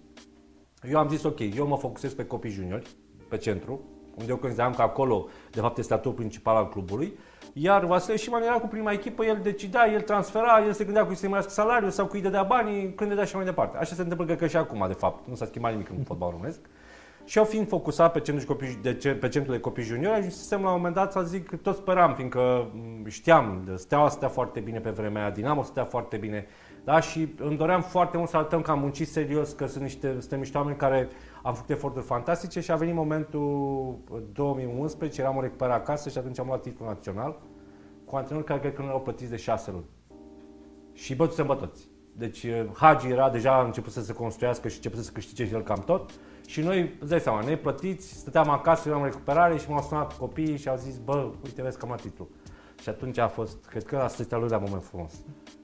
Eu am zis, ok, eu mă focusez pe copii juniori, pe centru, unde eu consideram că acolo, de fapt, este atul principal al clubului. Iar Vasile Șiman era cu prima echipă, el decidea, el transfera, el se gândea cu să-i mărească salariul sau cu îi dădea banii, când dădea și mai departe. Așa se întâmplă cred că și acum, de fapt. Nu s-a schimbat nimic în fotbal românesc. Și eu fiind focusat pe centrul, de copii, de, ce- pe centrul de copii juniori, ajunsesem la un moment dat să zic, tot speram, fiindcă m, știam, de Steaua stătea foarte bine pe vremea aia, Dinamo stătea foarte bine, da? și îmi doream foarte mult să arătăm că am muncit serios, că sunt niște, suntem niște oameni care am făcut eforturi fantastice și a venit momentul 2011, eram în recuperare acasă și atunci am luat titlul național cu antrenori care cred că nu erau plătiți de șase luni. Și bătusem pe toți. Deci eh, Hagi era deja a început să se construiască și început să câștige și el cam tot. Și noi, îți dai seama, neplătiți, stăteam acasă, eram în recuperare și m-au sunat copiii și au zis, bă, uite, vezi că am luat titlul. Și atunci a fost, cred că asta este al doilea moment frumos.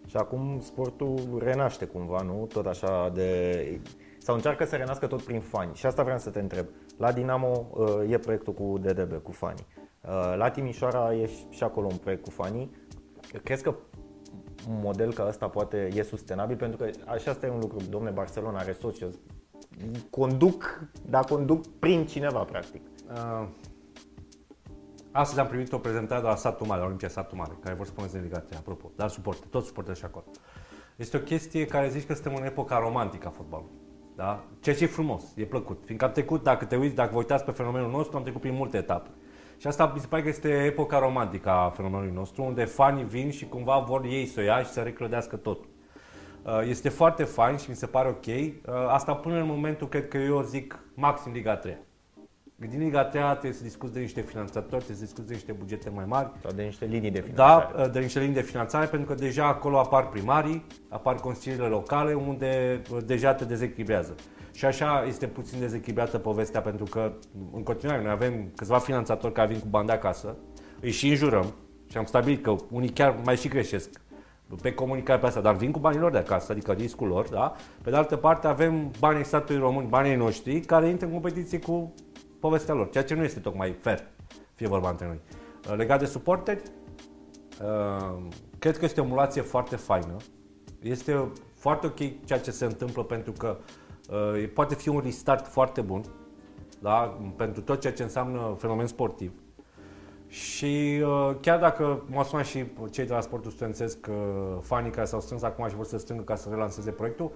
Și acum sportul renaște cumva, nu? Tot așa de... Sau încearcă să renască tot prin fani. Și asta vreau să te întreb. La Dinamo uh, e proiectul cu DDB, cu fani. Uh, La Timișoara e și- și acolo un proiect cu fanii. Crezi că un model ca ăsta poate e sustenabil? Pentru că așa asta e un lucru. Domne, Barcelona are soci. Conduc, dar conduc prin cineva, practic. Uh, astăzi am primit o prezentare de la Satul Mare, la Olimpia Satul Mare, care vor spune delegația, apropo, dar suport, tot suportă și acolo. Este o chestie care zici că suntem în epoca romantică a fotbalului. Da? Ceea ce e frumos, e plăcut. Fiindcă am trecut, dacă te uiți, dacă vă uitați pe fenomenul nostru, am trecut prin multe etape. Și asta mi se pare că este epoca romantică a fenomenului nostru, unde fanii vin și cumva vor ei să o ia și să reclădească totul. Uh, Este foarte fain și mi se pare ok. Uh, Asta până în momentul, cred că eu zic, maxim Liga 3. Din Liga 3 trebuie să discuți de niște finanțatori, trebuie să discuți de niște bugete mai mari, Sau de niște linii de da, finanțare. de niște linii de finanțare, pentru că deja acolo apar primarii, apar consiliile locale, unde uh, deja te dezechilibrează. Și așa este puțin dezechilibrată povestea, pentru că în continuare noi avem câțiva finanțatori care vin cu bani de acasă, îi și înjurăm și am stabilit că unii chiar mai și greșesc pe comunicare pe asta, dar vin cu banii lor de acasă, adică riscul lor, da? Pe de altă parte avem banii statului român, banii noștri, care intră în competiție cu povestea lor, ceea ce nu este tocmai fair, fie vorba între noi. Uh, Legat de suporteri, Uh, cred că este o emulație foarte faină. Este foarte ok ceea ce se întâmplă pentru că uh, poate fi un restart foarte bun da? pentru tot ceea ce înseamnă fenomen sportiv. Și uh, chiar dacă m-au sunat și cei de la sportul studențesc, uh, fanii care s-au strâns acum și vor să strângă ca să relanseze proiectul,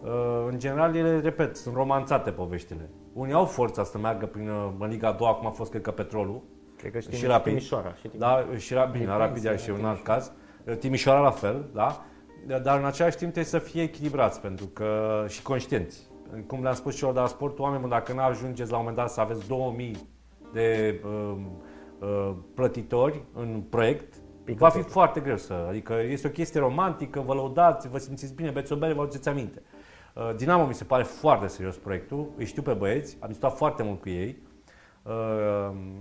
uh, în general, ele, repet, sunt romanțate poveștile. Unii au forța să meargă prin uh, în Liga 2, acum a fost, cred că, Petrolul, Cred că știi și Rapid. Timișoara. Și Timișoara. da, și la, bine, la Rapid iar și un alt caz. Timișoara la fel, da? Dar în același timp trebuie să fie echilibrați pentru că și conștienți. Cum le-am spus și eu de la sport, oameni, buni, dacă nu ajungeți la un moment dat să aveți 2000 de de uh, uh, plătitori în proiect, Pică va fi tot. foarte greu să, adică este o chestie romantică, vă lăudați, vă simțiți bine, beți o bere, vă aduceți aminte. Uh, Dinamo mi se pare foarte serios proiectul, îi știu pe băieți, am discutat foarte mult cu ei, uh,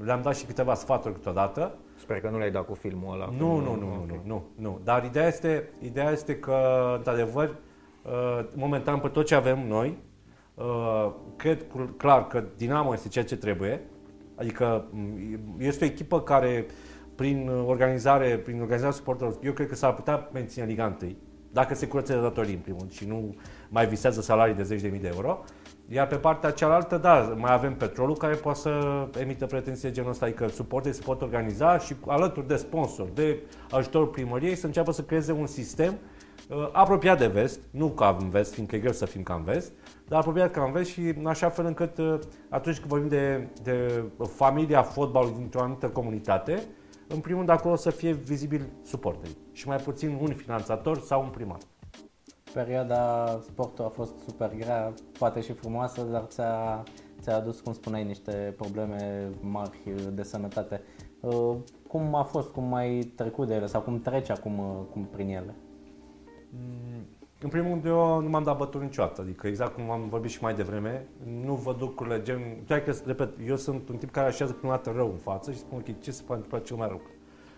le-am dat și câteva sfaturi câteodată. Sper că nu le-ai dat cu filmul ăla. Nu, nu, nu, nu, nu, nu. Dar ideea este, ideea este că, într-adevăr, uh, momentan pe tot ce avem noi, cred clar că Dinamo este ceea ce trebuie. Adică este o echipă care, prin organizare, prin organizarea suporterilor, eu cred că s-ar putea menține Liga 1 dacă se curăță de datorii în primul și nu mai visează salarii de zeci de mii de euro. Iar pe partea cealaltă, da, mai avem petrolul care poate să emită pretenții de genul ăsta, adică suporterii se pot organiza și alături de sponsor, de ajutorul primăriei, să înceapă să creeze un sistem uh, apropiat de vest, nu ca în vest, fiindcă e greu să fim ca în vest, dar apropiat ca în vest și în așa fel încât uh, atunci când vorbim de, de familia fotbalului dintr-o anumită comunitate, în primul rând acolo să fie vizibil suporterii și mai puțin un finanțator sau un primar. Perioada sportul a fost super grea, poate și frumoasă, dar ți-a, ți-a adus, cum spuneai, niște probleme mari de sănătate. Uh, cum a fost, cum ai trecut de ele sau cum treci acum uh, cum prin ele? Mm, în primul rând, eu nu m-am dat bătut niciodată, adică exact cum am vorbit și mai devreme, nu văd lucrurile gen... Chiar că, repet, eu sunt un tip care așează prima dată rău în față și spun, ok, ce se poate întâmpla cel mai rău?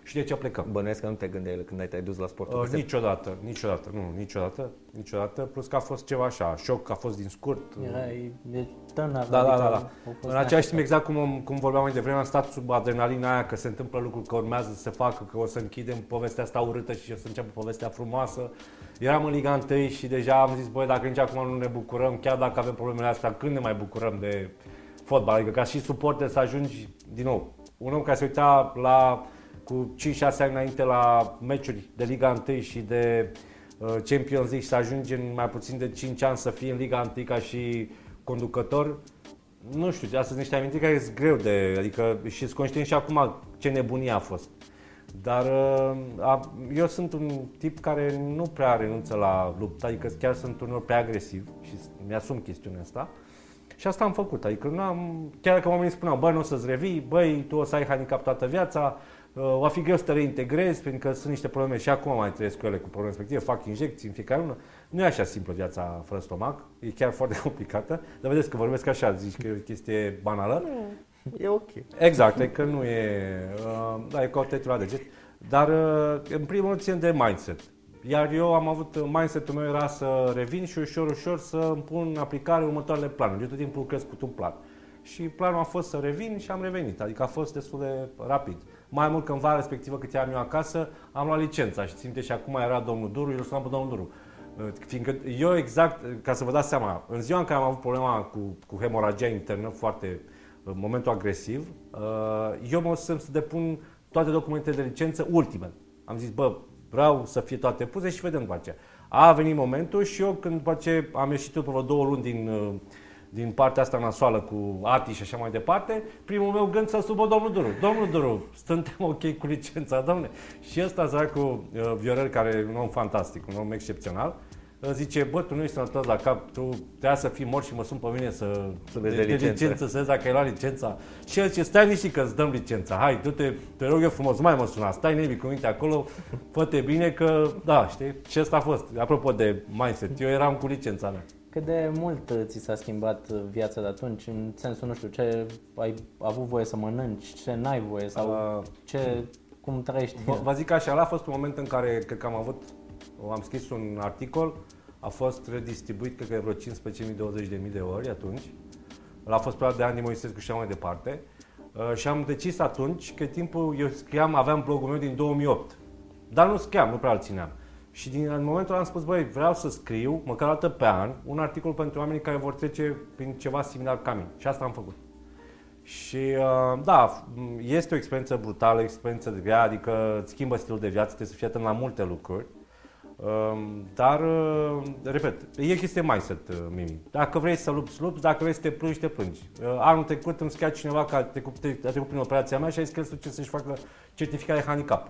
și de ce plecăm. Bănuiesc că nu te gândeai când ai te dus la sport. Uh, niciodată, niciodată, nu, niciodată, niciodată. Plus că a fost ceva așa, șoc, a fost din scurt. Era e tânăr. Da, da, da, da. În același timp, exact cum, cum vorbeam mai devreme, am stat sub adrenalina aia că se întâmplă lucruri, că urmează să se facă, că o să închidem povestea asta urâtă și o să înceapă povestea frumoasă. Eram în Liga 1 și deja am zis, băi, dacă nici acum nu ne bucurăm, chiar dacă avem problemele astea, când ne mai bucurăm de fotbal? Adică ca și suporter să ajungi, din nou, un om care se uita la cu 5-6 ani înainte la meciuri de Liga 1 și de uh, Champions League și să ajungi în mai puțin de 5 ani să fii în Liga 1 ca și conducător, nu știu, astea sunt niște amintiri care sunt greu de, adică și sunt conștient și acum ce nebunie a fost. Dar uh, a, eu sunt un tip care nu prea renunță la luptă, adică chiar sunt unul prea agresiv și mi-asum chestiunea asta. Și asta am făcut, adică nu am, chiar dacă oamenii spuneau, băi, nu o să-ți revii, băi, tu o să ai handicap toată viața, Uh, va fi greu să te reintegrezi pentru că sunt niște probleme și acum mai trăiesc cu ele cu probleme respective, fac injecții în fiecare lună. Nu e așa simplă viața fără stomac, e chiar foarte [laughs] complicată, dar vedeți că vorbesc așa, zici că e o chestie banală. E ok. Exact, e că nu e, uh, da, e ca o la deget. Dar uh, în primul rând țin de mindset. Iar eu am avut, mindset-ul meu era să revin și ușor, ușor să îmi pun în aplicare următoarele planuri. Eu tot timpul lucrez cu un plan. Și planul a fost să revin și am revenit. Adică a fost destul de rapid. Mai mult că în vara respectivă cât am eu acasă, am luat licența și ținte și acum era domnul Duru, eu sunam pe domnul Duru. Uh, fiindcă eu exact, ca să vă dați seama, în ziua în care am avut problema cu, cu hemoragia internă foarte, în uh, momentul agresiv, uh, eu mă să depun toate documentele de licență ultime. Am zis, bă, vreau să fie toate puse și vedem după aceea. A venit momentul și eu când după ce am ieșit eu pe două luni din din partea asta nasoală cu ATI și așa mai departe, primul meu gând să subă domnul Duru. Domnul Duru, suntem ok cu licența, domne. Și ăsta, cu uh, Viorel, care e un om fantastic, un om excepțional, zice, bă, tu nu ești sănătos la cap, tu trebuie să fii mort și mă sun pe mine să, să vezi de, de licență. licență, să vezi dacă ai luat licența. Și el zice, stai nici că îți dăm licența, hai, du-te, te rog eu frumos, mai mă suna, stai nevi cu minte acolo, fă bine că, da, știi, și ăsta a fost. Apropo de mindset, eu eram cu licența mea. Cât de mult ți s-a schimbat viața de atunci, în sensul, nu știu, ce ai avut voie să mănânci, ce n-ai voie sau uh, ce, cum trăiești? Vă, vă zic așa, a fost un moment în care cred că am avut, am scris un articol, a fost redistribuit, cred că vreo 15.000-20.000 de ori atunci. A fost perioada de ani Moisescu și așa mai departe. Uh, și am decis atunci că timpul, eu scriam, aveam blogul meu din 2008. Dar nu scriam, nu prea îl țineam. Și din în momentul ăla am spus, băi, vreau să scriu, măcar o dată pe an, un articol pentru oamenii care vor trece prin ceva similar ca mine. Și asta am făcut. Și uh, da, este o experiență brutală, o experiență de grea, adică îți schimbă stilul de viață, trebuie să fii atent la multe lucruri. Um, dar, uh, repet, e chestie mindset, uh, Mimi. Dacă vrei să lupți, lupți, dacă vrei să te plângi, te plângi. Anul trecut îmi scria cineva că a trecut, a trecut prin operația mea și a zis că el să-și facă certificare handicap.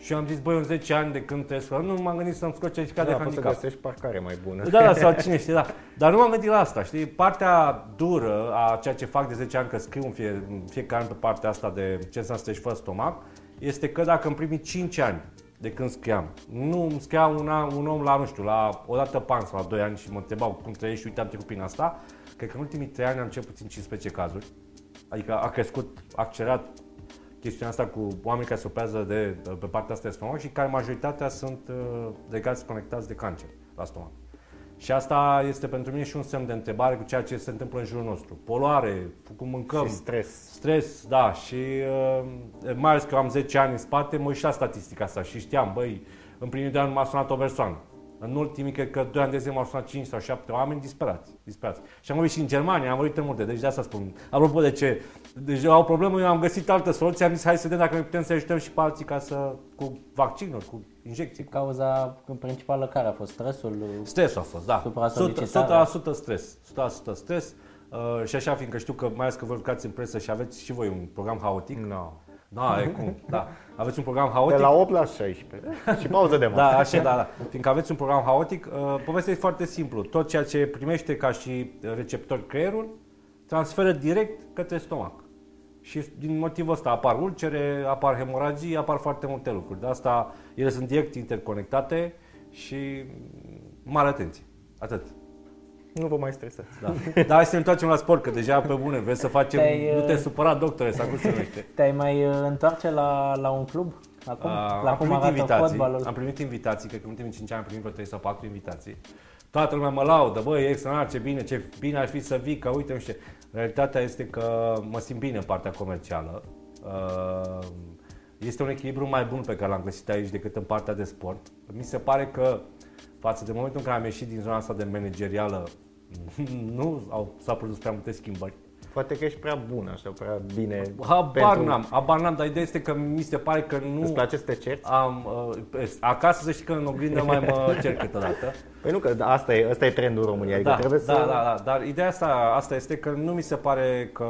Și eu am zis, băi, în 10 ani de când trăiesc, nu m-am gândit să-mi scot certificat Da, de poți să handicap. găsești parcare mai bună. Da, da, sau [laughs] cine știe, da. Dar nu m-am gândit la asta, știi? Partea dură a ceea ce fac de 10 ani, că scriu în, fie, în fiecare an pe partea asta de ce înseamnă să treci fără stomac, este că dacă în primii 5 ani de când scriam, nu îmi scria un, an, un om la, nu știu, la o dată pan sau la 2 ani și mă întrebau cum trăiești și uite am trecut prin asta, cred că în ultimii 3 ani am cel puțin 15 cazuri. Adică a crescut accelerat chestiunea asta cu oameni care se operează de, pe partea asta de stomac și care majoritatea sunt uh, legați, conectați de cancer la stomac. Și asta este pentru mine și un semn de întrebare cu ceea ce se întâmplă în jurul nostru. Poluare, cum mâncăm, Și stres. stres, da, și uh, mai ales că am 10 ani în spate, mă uit și la statistica asta și știam, băi, în primul de an m-a sunat o persoană. În ultimii, cred că 2 ani de zile m-au sunat 5 sau 7 oameni disperați, disperați. Și am vorbit și în Germania, am vorbit în multe, deci de asta spun. Apropo de ce, deci au o problemă, eu am găsit altă soluție, am zis hai să vedem dacă noi putem să ajutăm și pe alții ca să, cu vaccinuri, cu injecții. Cauza principală care a fost stresul? Stresul a fost, da. 100%, Supra-solicitarea. 100% stres. 100% stres. Uh, și așa, fiindcă știu că, mai ales că vă lucrați în presă și aveți și voi un program haotic. No. Da, e [laughs] cum, da. Aveți un program De haotic. la 8 la 16. [laughs] și pauză de masă. Da, așa, da, da. Fiindcă aveți un program haotic, uh, povestea e foarte simplu. Tot ceea ce primește ca și receptor creierul, transferă direct către stomac. Și din motivul ăsta apar ulcere, apar hemoragii, apar foarte multe lucruri. De asta ele sunt direct interconectate și mare atenție. Atât. Nu vă mai stresați. Da. Dar hai să ne întoarcem la sport, că deja pe bune, vrei să facem, Te-ai, nu te uh, supăra doctore, sau cum se numește. Te-ai mai uh, întoarce la, la un club? Acum? Uh, la am cum primit arată invitații, fotbalul? am primit invitații, cred că în ultimii 5 ani am primit vreo 3 sau 4 invitații. Toată lumea mă laudă, băi, e extraordinar, ce bine, ce bine ar fi să vii, că uite, nu știu. ce. Realitatea este că mă simt bine în partea comercială. Uh, Este un echilibru mai bun pe care l-am găsit aici decât în partea de sport. Mi se pare că față de momentul în care am ieșit din zona asta de managerială, [laughs] nu au, s-au produs prea multe schimbări. Poate că ești prea bun, așa, prea bine. Habar pentru- n-am, habar n-am, dar ideea este că mi se pare că nu... Îți place să te cerți? Am, uh, acasă să știi că în oglindă mai mă [laughs] cer câteodată. Păi nu, că asta e, asta e trendul în România, adică Da, trebuie da, să... da, da, dar ideea asta, asta este că nu mi se pare că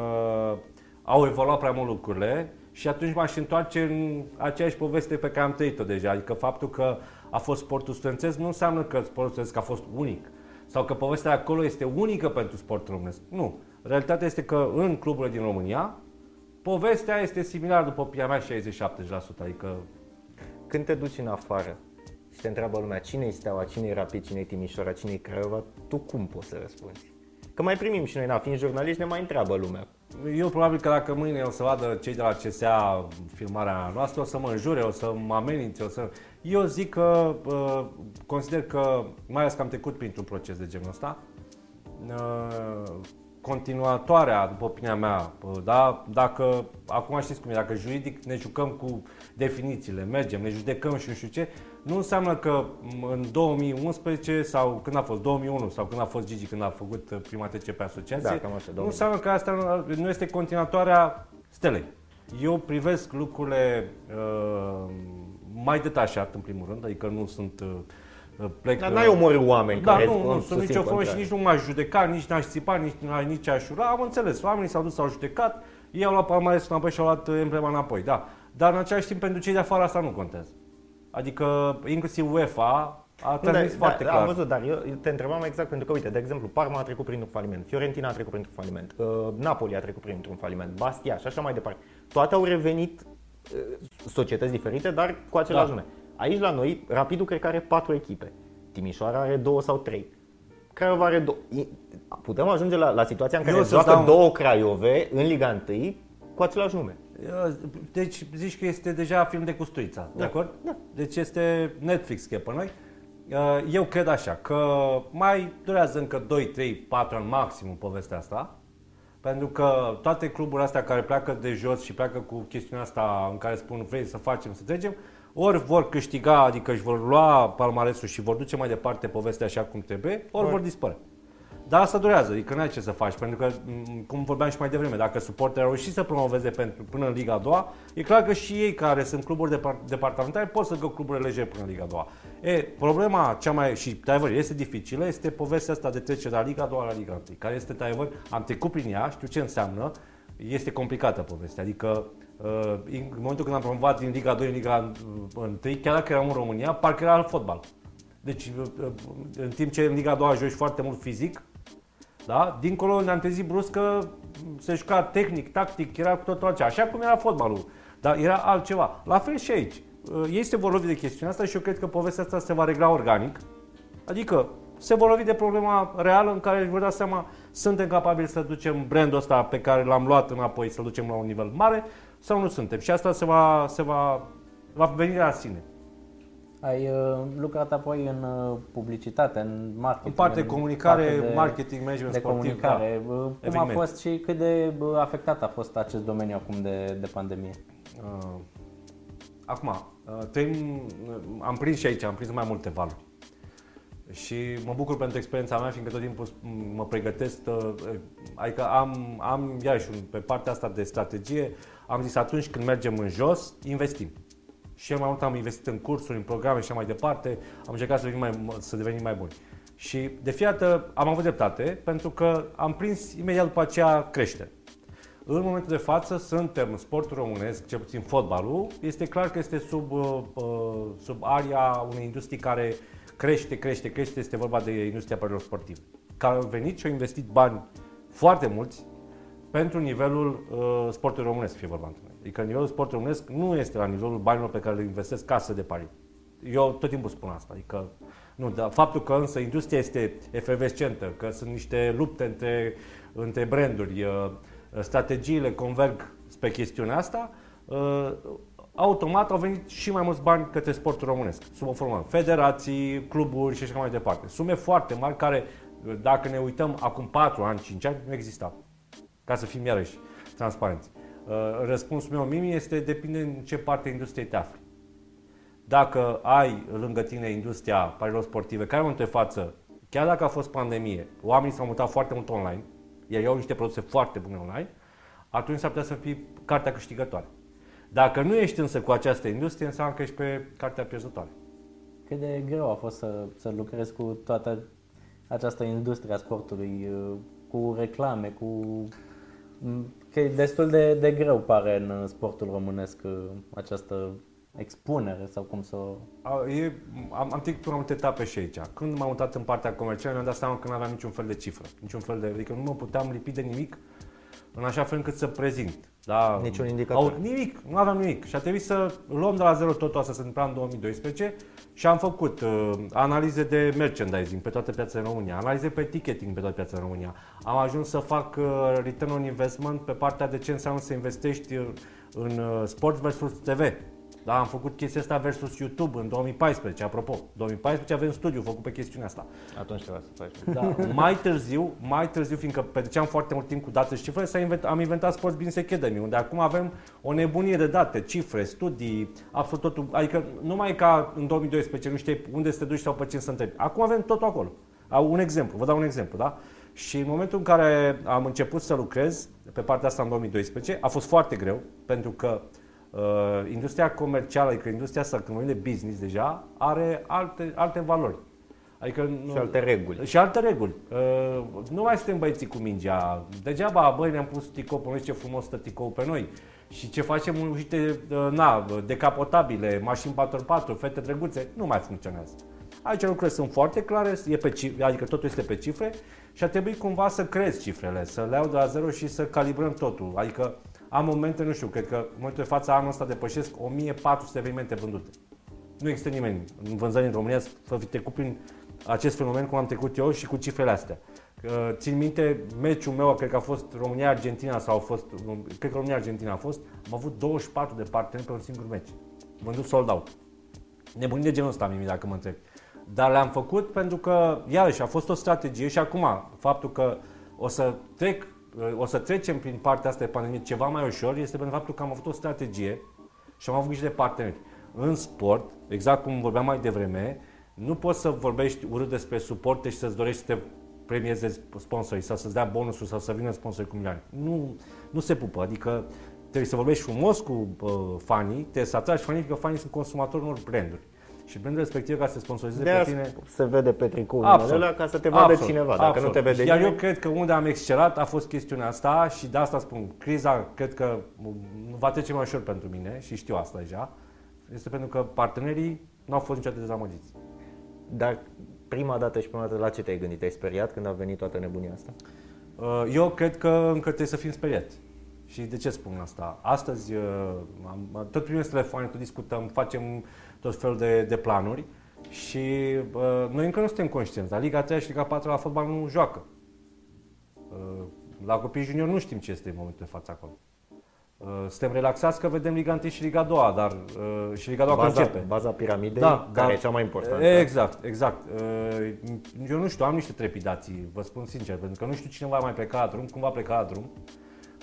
au evoluat prea mult lucrurile și atunci m-aș întoarce în aceeași poveste pe care am trăit-o deja. Adică faptul că a fost sportul studențesc nu înseamnă că sportul studențesc a fost unic sau că povestea de acolo este unică pentru sportul românesc. Nu. Realitatea este că în cluburile din România povestea este similară, după opinia mea, 60-70%. Adică Când te duci în afară și te întreabă lumea cine e Steaua, cine e Rapid, cine e Timișoara, cine e Craiova, tu cum poți să răspunzi? Că mai primim și noi, na, fiind jurnaliști, ne mai întreabă lumea. Eu probabil că dacă mâine o să vadă cei de la CSA filmarea noastră, o să mă înjure, o să mă amenințe, o să... Eu zic că uh, consider că, mai ales că am trecut printr-un proces de genul ăsta, uh, continuatoarea, după opinia mea, uh, da, dacă, acum știți cum e, dacă juridic ne jucăm cu definițiile, mergem, ne judecăm și nu știu ce, nu înseamnă că m, în 2011 sau când a fost 2001 sau când a fost Gigi, când a făcut uh, prima TCP asociație, Da, cam așa, nu 2001. înseamnă că asta nu- nu este continuatoarea stelei. Eu privesc lucrurile uh, mai detașat, în primul rând, adică nu sunt uh, plec... Dar n-ai omorât oameni Da, care nu, nu susțin sunt nicio formă și contrariul. nici nu m-aș judeca, nici n-aș țipa, nici, nici aș ura. Am înțeles, oamenii s-au dus, s-au judecat, ei au luat palmaresul înapoi și au luat uh, emblema înapoi, da. Dar în același timp, pentru cei de afară asta nu contează. Adică, inclusiv UEFA a Nu, transmis dar- foarte da, clar. Am văzut, dar eu eu te întrebam exact pentru că, uite, de exemplu, Parma a trecut printr-un faliment, Fiorentina a trecut printr-un faliment, uh, Napoli a trecut printr-un faliment, Bastia și așa mai departe. Toate au revenit uh, societăți diferite, dar cu același Da. nume. Aici la noi, Rapidul cred că are patru echipe. Timișoara are două sau trei. Craiova are două. I- Putem ajunge la, la situația în care Eu să-ți joacă dau- două Craiove în Liga 1 cu același nume. Deci zici că este deja film de Custuița, de Da, acord? da. Deci este Netflix că e pe noi. Uh, Eu cred așa, că mai durează încă 2, 3, 4 ani maxim povestea asta. Pentru că toate cluburile astea care pleacă de jos și pleacă cu chestiunea asta în care spun vrei să facem, să trecem, ori vor câștiga, adică își vor lua palmaresul și vor duce mai departe povestea așa cum trebuie, ori vor dispărea. Dar asta durează, adică n-ai ce să faci, pentru că, m, cum vorbeam și mai devreme, dacă suporterii au reușit să promoveze pentru, până în Liga a doua, e clar că și ei care sunt cluburi de departamentare pot să gă cluburile legeri până în Liga a doua. E, problema cea mai, și într este dificilă, este povestea asta de trecere de la Liga a doua la Liga 1, care este, într am trecut prin ea, știu ce înseamnă, este complicată povestea, adică Uh, în momentul când am promovat din Liga 2 în Liga 1, chiar dacă eram în România, parcă era alt fotbal. Deci, uh, în timp ce în Liga 2 joci foarte mult fizic, da? Dincolo ne-am trezit brusc că se juca tehnic, tactic, era cu totul altceva. Așa cum era fotbalul, dar era altceva. La fel și aici. Ei se vor lovi de chestiunea asta și eu cred că povestea asta se va regla organic. Adică se vor lovi de problema reală în care își vor da seama suntem capabili să ducem brandul ăsta pe care l-am luat înapoi, să-l ducem la un nivel mare sau nu suntem. Și asta se va, se va, va veni de la sine. Ai uh, lucrat apoi în uh, publicitate, în marketing. În parte de comunicare, parte de, marketing, management de sportiv. comunicare. Da. Cum Evident. a fost și cât de afectat a fost acest domeniu acum de, de pandemie? Uh, acum, uh, trăim, am prins și aici, am prins mai multe valuri. Și mă bucur pentru experiența mea, fiindcă tot timpul mă pregătesc, uh, adică am, am iarăși pe partea asta de strategie, am zis atunci când mergem în jos, investim. Și eu mai mult am investit în cursuri, în programe și așa mai departe, am încercat să devenim mai, să devenim mai buni. Și de fiată am avut dreptate, pentru că am prins imediat după aceea creștere. În momentul de față suntem în sportul românesc, cel puțin fotbalul, este clar că este sub, uh, uh, sub aria unei industrii care crește, crește, crește, este vorba de industria apărărilor sportive. Care au venit și au investit bani foarte mulți pentru nivelul uh, sportului românesc, să fie vorba între noi. Adică nivelul sportului românesc nu este la nivelul banilor pe care le investesc casă de pari. Eu tot timpul spun asta, adică nu, dar faptul că însă industria este efervescentă, că sunt niște lupte între, între branduri, uh, strategiile converg spre chestiunea asta, uh, automat au venit și mai mulți bani către sportul românesc, sub o formă federații, cluburi și așa mai departe. Sume foarte mari care, dacă ne uităm acum 4 ani, 5 ani, nu existau ca să fim iarăși transparenți. Uh, răspunsul meu, Mimi, este depinde în ce parte industriei te afli. Dacă ai lângă tine industria parilor sportive, care în momentul de față, chiar dacă a fost pandemie, oamenii s-au mutat foarte mult online, iar eu au niște produse foarte bune online, atunci s-ar putea să fii cartea câștigătoare. Dacă nu ești însă cu această industrie, înseamnă că ești pe cartea pierzătoare. Cât de greu a fost să, să lucrezi cu toată această industrie a sportului, uh, cu reclame, cu că e destul de, de greu pare în sportul românesc uh, această expunere sau cum să e, am, am trecut prin multe etape și aici. Când m-am mutat în partea comercială, mi-am dat seama că nu aveam niciun fel de cifră, niciun fel de, adică nu mă puteam lipi de nimic în așa fel încât să prezint. Da, Niciun indicator. Au, nimic, nu aveam nimic. Și a trebuit să luăm de la zero totul asta, se întâmpla în 2012 și am făcut uh, analize de merchandising pe toată piața în România, analize pe ticketing pe toată piața în România. Am ajuns să fac uh, return on investment pe partea de ce înseamnă să investești uh, în uh, sport versus TV. Da, am făcut chestia asta versus YouTube în 2014, apropo. 2014 avem studiu făcut pe chestiunea asta. Atunci trebuie să faci. Da, mai târziu, mai târziu, fiindcă petreceam foarte mult timp cu date și cifre, invent, am inventat Sports Business Academy, unde acum avem o nebunie de date, cifre, studii, absolut totul. Adică numai ca în 2012 nu știi unde să te duci sau pe cine să întrebi. Acum avem totul acolo. Un exemplu, vă dau un exemplu, da? Și în momentul în care am început să lucrez pe partea asta în 2012, a fost foarte greu, pentru că Uh, industria comercială, adică industria asta, când vorbim de business deja, are alte, alte valori. Adică nu, și alte reguli. Și alte reguli. Uh, nu mai suntem băieții cu mingea. Degeaba, băi, ne-am pus ticou pe noi, ce frumos stă ticou pe noi. Și ce facem, uite, uh, na, decapotabile, mașini 4x4, fete drăguțe, nu mai funcționează. Aici lucrurile sunt foarte clare, e pe cifre, adică totul este pe cifre și a trebuit cumva să crezi cifrele, să le iau de la zero și să calibrăm totul. Adică am momente, nu știu, cred că în momentul de față anul ăsta depășesc 1400 evenimente vândute. Nu există nimeni în vânzări în România să fi trecut prin acest fenomen cum am trecut eu și cu cifrele astea. Țin minte, meciul meu, cred că a fost România-Argentina sau a fost, cred că România-Argentina a fost, am avut 24 de parteneri pe un singur meci. Vândut sold out. Nebunii de genul ăsta, Mimi, dacă mă întreb. Dar le-am făcut pentru că, iarăși, a fost o strategie și acum, faptul că o să trec o să trecem prin partea asta de pandemie ceva mai ușor este pentru faptul că am avut o strategie și am avut grijă de parteneri. În sport, exact cum vorbeam mai devreme, nu poți să vorbești urât despre suporte și să-ți dorești să te premieze sponsorii sau să-ți dea bonusuri sau să vină sponsori cu milioane. Nu, nu se pupă, adică trebuie să vorbești frumos cu uh, fanii, trebuie să atragi fanii, că fanii sunt consumatori unor branduri. Și brandul respectiv ca să sponsorizeze De pe aia tine... se vede pe tricoul Absolut. ăla ca să te vadă Absolut, cineva. Dacă absolut. nu te vede Iar eu nimeni, cred că unde am excelat a fost chestiunea asta și de asta spun, criza cred că nu va trece mai ușor pentru mine și știu asta deja. Este pentru că partenerii nu au fost niciodată dezamăgiți. dar prima dată și prima dată la ce te-ai gândit? Te-ai speriat când a venit toată nebunia asta? Uh, Eu cred că încă trebuie să fim speriați. Și de ce spun asta? Astăzi uh, am, tot primim telefoane, tot discutăm, facem tot felul de, de planuri și uh, noi încă nu suntem conștienți. La Liga 3 și Liga 4 la fotbal nu joacă. Uh, la copii junior nu știm ce este în momentul de față acolo. Uh, suntem relaxați că vedem Liga 1 și Liga 2, dar uh, și Liga 2 Baza, începe. baza piramidei, Da, care da. e cea mai importantă. Exact, exact. Uh, Eu nu știu, am niște trepidații, vă spun sincer, pentru că nu știu cine va mai pleca la drum, cum va pleca la drum.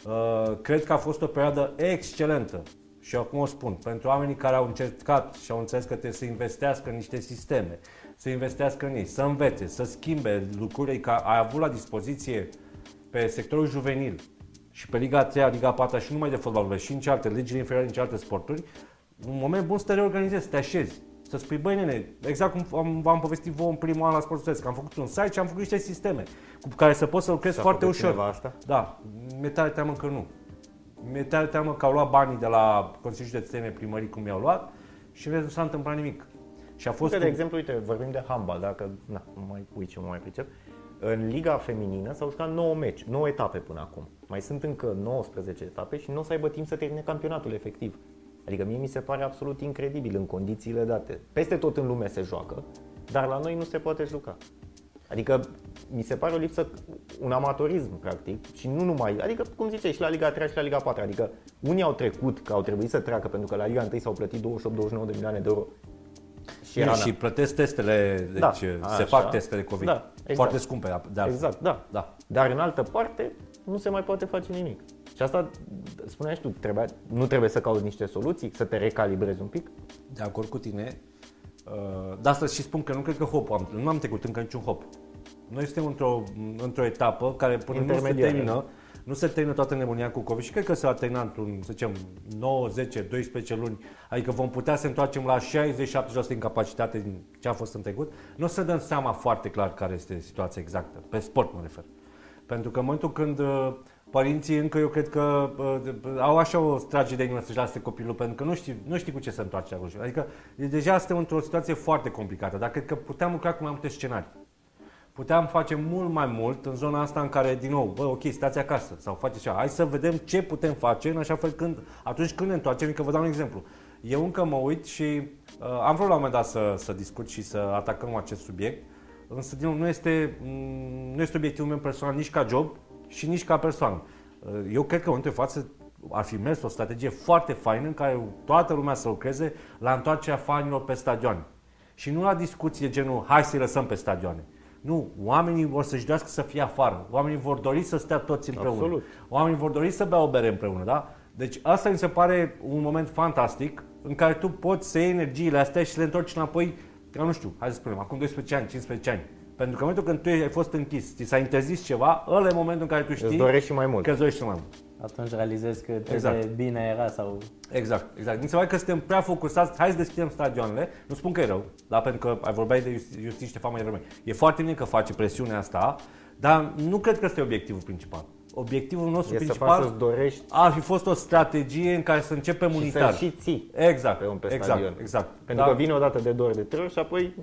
Uh, Cred că a fost o perioadă excelentă și acum o spun, pentru oamenii care au încercat și au înțeles că trebuie să investească în niște sisteme, să investească în ei, să învețe, să schimbe lucrurile, că ai avut la dispoziție pe sectorul juvenil și pe Liga 3, Liga 4 și nu numai de fotbal, și în celelalte legile inferioare, în celelalte sporturi, un moment bun să te reorganizezi, să te așezi, să spui, băi nene, exact cum am, v-am povestit vouă în primul an la Sportul că am făcut un site și am făcut niște sisteme cu care să poți să lucrezi Și-a foarte făcut ușor. cineva asta? Da, mi-e tare teamă că nu. Mi-e tare teamă că au luat banii de la Consiliul Județene primării cum i-au luat și în rest nu s-a întâmplat nimic. Și a fost Uite, de un- exemplu, uite, vorbim de handbal, dacă na, nu mai uit ce mă mai pricep. În Liga Feminină s-au jucat 9 meci, 9 etape până acum. Mai sunt încă 19 etape și nu o să aibă timp să termine campionatul efectiv. Adică mie mi se pare absolut incredibil în condițiile date. Peste tot în lume se joacă, dar la noi nu se poate juca. Adică mi se pare o lipsă, un amatorism practic și nu numai, adică cum ziceai și la Liga 3 și la Liga 4, adică unii au trecut, că au trebuit să treacă pentru că la Liga 1 s-au plătit 28-29 de milioane de euro și era și plătesc testele, deci Da, se așa. fac testele COVID. Da, exact. Foarte scumpe, de altfel. Exact, da. Da. Dar în altă parte nu se mai poate face nimic. Și asta, spuneai și tu, trebuia, nu trebuie să cauți niște soluții, să te recalibrezi un pic? De acord cu tine. Uh, De asta și spun că nu cred că hop am, nu am trecut încă niciun hop. Noi suntem într-o, într-o etapă care până nu se Intermediară. termină, nu se termină toată nebunia cu COVID și cred că se va termina într-un, să zicem, 9, 10, 12 luni. Adică vom putea să întoarcem la 60-70% din capacitate din ce a fost în trecut. Nu o să dăm seama foarte clar care este situația exactă. Pe sport mă refer. Pentru că în momentul când uh, părinții încă eu cred că uh, au așa o trage de inimă să-și lase copilul pentru că nu știi, nu știi cu ce se întoarce acolo. Adică e- deja suntem într-o situație foarte complicată, dar cred că puteam lucra cu mai multe scenarii. Puteam face mult mai mult în zona asta în care, din nou, bă, ok, stați acasă sau faceți ceva. Hai să vedem ce putem face în așa fel când, atunci când ne întoarcem, că vă dau un exemplu. Eu încă mă uit și uh, am vrut la un moment dat să, să discut și să atacăm acest subiect, însă din nou, nu este, mm, nu este obiectivul meu personal nici ca job și nici ca persoană. Uh, Eu cred că în momentul de față ar fi mers o strategie foarte faină în care toată lumea să lucreze la întoarcerea fanilor pe stadioane. Și nu la discuții de genul hai să-i lăsăm pe stadioane. Nu, oamenii vor să-și dorească să fie afară. Oamenii vor dori să stea toți împreună. Absolut. Oamenii vor dori să bea o bere împreună, da? Deci asta mi se pare un moment fantastic în care tu poți să iei energiile astea și să le întorci înapoi, ca nu știu, hai să spunem, acum 12 ani, 15 ani. Pentru că în momentul când tu ai fost închis, ți s-a interzis ceva, ăla e momentul în care tu știi Îți dorești și mai mult. că îți dorești și mai mult. Atunci realizezi că ce Exact. de bine era sau... Exact, exact. Mi se pare că suntem prea focusați, hai să deschidem stadioanele. Nu spun că e rău, da? pentru că ai vorbeai de Justi- Justin Ștefan mai devreme. E foarte bine că face presiunea asta, dar nu cred că ăsta e obiectivul principal. Obiectivul nostru E să faci principal să-ți dorești ar fi fost o strategie în care să începem și unitar. să și ții Exact, pe un pe exact, stadion. exact. Pentru Da. că vine o dată de două ori de trei ori și apoi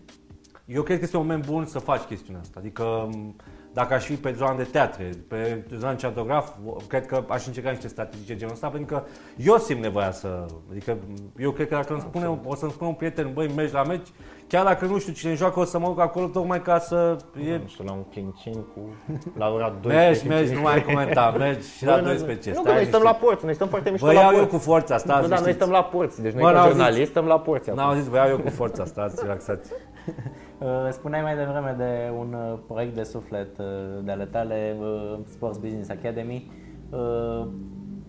Eu cred că este un moment bun să faci chestiunea asta. Adică m, dacă aș fi pe zona de teatre, pe zona de cinematograf, cred că aș încerca niște strategii de genul ăsta, pentru că eu simt nevoia să... Adică eu cred că dacă îmi spune, o să-mi spună un prieten, băi, mergi la meci, chiar dacă nu știu cine joacă, o să mă duc acolo tocmai ca să... E... nu știu, la un clincin cu la ora [laughs] 12. Mergi, mergi, nu mai comenta, mergi și la Bă, nu, 12. Nu, că stai noi stăm la liniștit. porți, noi stăm foarte mișto Vă la iau eu porți. cu forța, Bă, stați da, noi liniștiți. stăm la porți, deci noi Bă, ca n-au jurnaliști stăm la porți acum. N-am zis, vă iau eu cu forța, stați relaxați. [laughs] Uh, Spuneai mai devreme de un uh, proiect de suflet uh, de ale tale, uh, Sports Business Academy.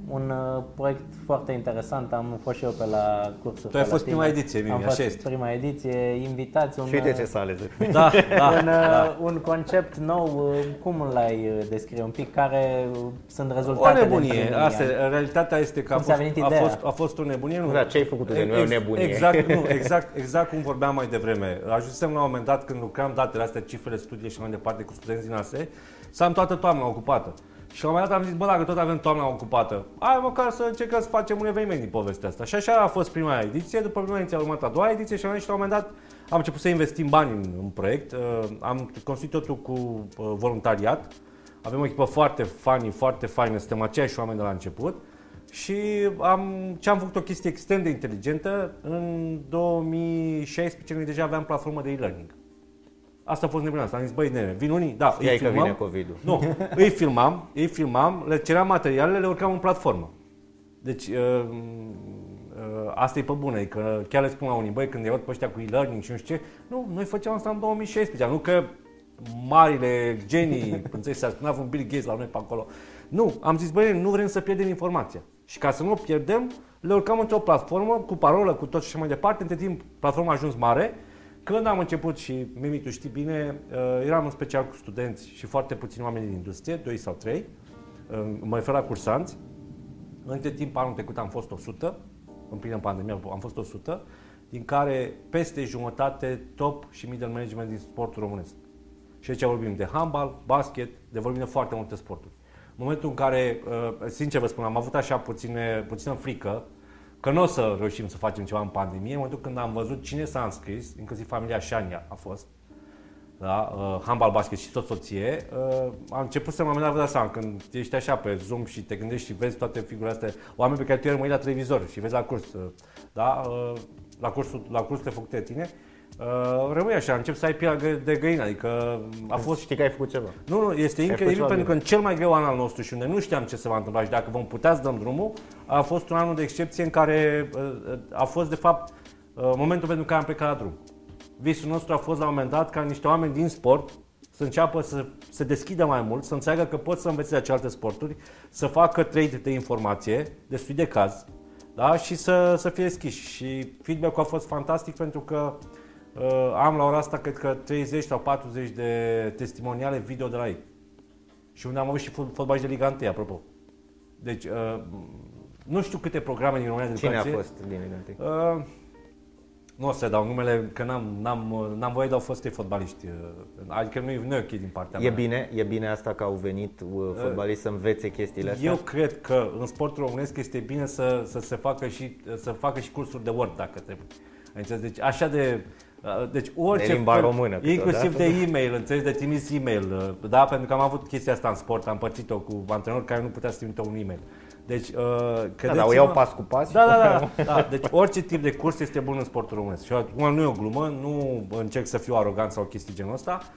Uh, un uh, proiect foarte interesant, am fost și eu pe la cursul. Tu ai fost prima ediție, Mimi, am fost așa este. prima ediție, invitați un, Și uite ce uh, sale. [laughs] Da, da, un, da. uh, un concept nou, uh, cum l-ai uh, descrie un pic, care uh, sunt O rezultatele nebunie. primii Asta, ani? e, realitatea este că a Cum ți-a fost, venit a, ideea? fost, a fost o nebunie. Nu. Da, ce ai făcut tu de nu e o Ex- nebunie. Exact, nu, [laughs] exact, exact cum vorbeam mai devreme. Ajunsem la un moment dat când lucram datele astea, cifrele studie și mai departe cu studenți din ASE, să am toată toamna ocupată. Și la un moment dat am zis, bă, dacă tot avem toamna ocupată, hai măcar să încercăm să facem un eveniment din povestea asta. Și așa a fost prima ediție, după prima ediție a urmat a doua ediție și am venit și la un moment dat am început să investim bani în, în proiect. Uh, am construit totul cu uh, voluntariat. Avem o echipă foarte funny, foarte faină, suntem aceiași oameni de la început. Și am, ce am făcut o chestie extrem de inteligentă, în 2016 noi deja aveam platformă de e-learning. Asta a fost nebunia asta. Am zis, băi, nene, vin unii? Da, Știai îi că filmăm. vine COVID-ul. Nu, [laughs] îi filmam, îi filmam, le ceream materialele, le urcam în platformă. Deci, uh, uh, asta e pe bună, e că chiar le spun la unii, băi, când i pe ăștia cu e-learning și nu știu ce, nu, noi făceam asta în 2016, nu că marile genii, [laughs] înțelegi, s-a spunea un Bill Gates la noi pe acolo. Nu, am zis, băi, nu vrem să pierdem informația. Și ca să nu o pierdem, le urcam într-o platformă cu parolă, cu tot și așa mai departe. Între timp, platforma a ajuns mare. Când am început și, Mimi, tu știi bine, uh, eram în special cu studenți și foarte puțini oameni din industrie, doi sau trei, uh, mă refer la cursanți. Între timp, anul trecut am fost 100, în plină pandemie am fost 100, din care peste jumătate top și middle management din sportul românesc. Și aici vorbim de handbal, basket, de vorbim de foarte multe sporturi. În momentul în care, uh, sincer vă spun, am avut așa puține, puțină frică că nu o să reușim să facem ceva în pandemie, în momentul când am văzut cine s-a înscris, inclusiv familia Șania a fost, da, uh, handbal, basket și tot soție, uh, am început să mă moment dat vă dați seama, când ești așa pe Zoom și te gândești și vezi toate figurile astea, oameni pe care tu ieri mă uit la televizor și vezi la curs, uh, da, uh, la, cursul, la cursurile făcute de tine, uh, rămâi așa, încep să ai pielea gă- de găină, adică a fost Știi că ai făcut ceva. nu, nu, este făcut incredibil ceva pentru că bine. în cel mai greu an al nostru și unde nu știam ce se va întâmpla și dacă vom putea să dăm drumul, a fost un an de excepție în care uh, uh, a fost de fapt uh, momentul pentru care am plecat la drum. Visul nostru a fost la un moment dat ca niște oameni din sport să înceapă să se deschidă mai mult, să înțeleagă că pot să învețe de celelalte sporturi, să facă trade de informație, de studii de caz, da? și să, să fie deschiși. Și feedback-ul a fost fantastic pentru că uh, am la ora asta cred că 30 sau 40 de testimoniale video de la ei. Și unde am avut și fut- fotbaliști de Liga 1, apropo. Deci, uh, nu știu câte programe din România de Cine a educație. fost din Liga Uh, nu o să dau numele, că n-am, n-am, n-am voie, dar au fost ei fotbaliști. uh, Adică nu e, nu e ok din partea E mea. bine, e bine asta că au venit uh, fotbaliști să învețe chestiile astea? Eu cred că în sportul românesc este bine să, să se facă și, să facă și cursuri de Word dacă trebuie. Înțelegi? Deci așa de uh, deci orice De limba fel- română inclusiv de câteodată. e-mail, înțelegi, de trimis e-mail, uh, da, pentru că am avut chestia asta în sport, am părțit-o cu antrenori care nu putea să trimită un e-mail. Deci, uh, Da, dar o iau pas cu pas? Da, da, da, da. Deci orice tip de curs este bun în sportul românesc. Și acum nu e o glumă, nu încerc să fiu arogant sau chestii genul ăsta. Uh,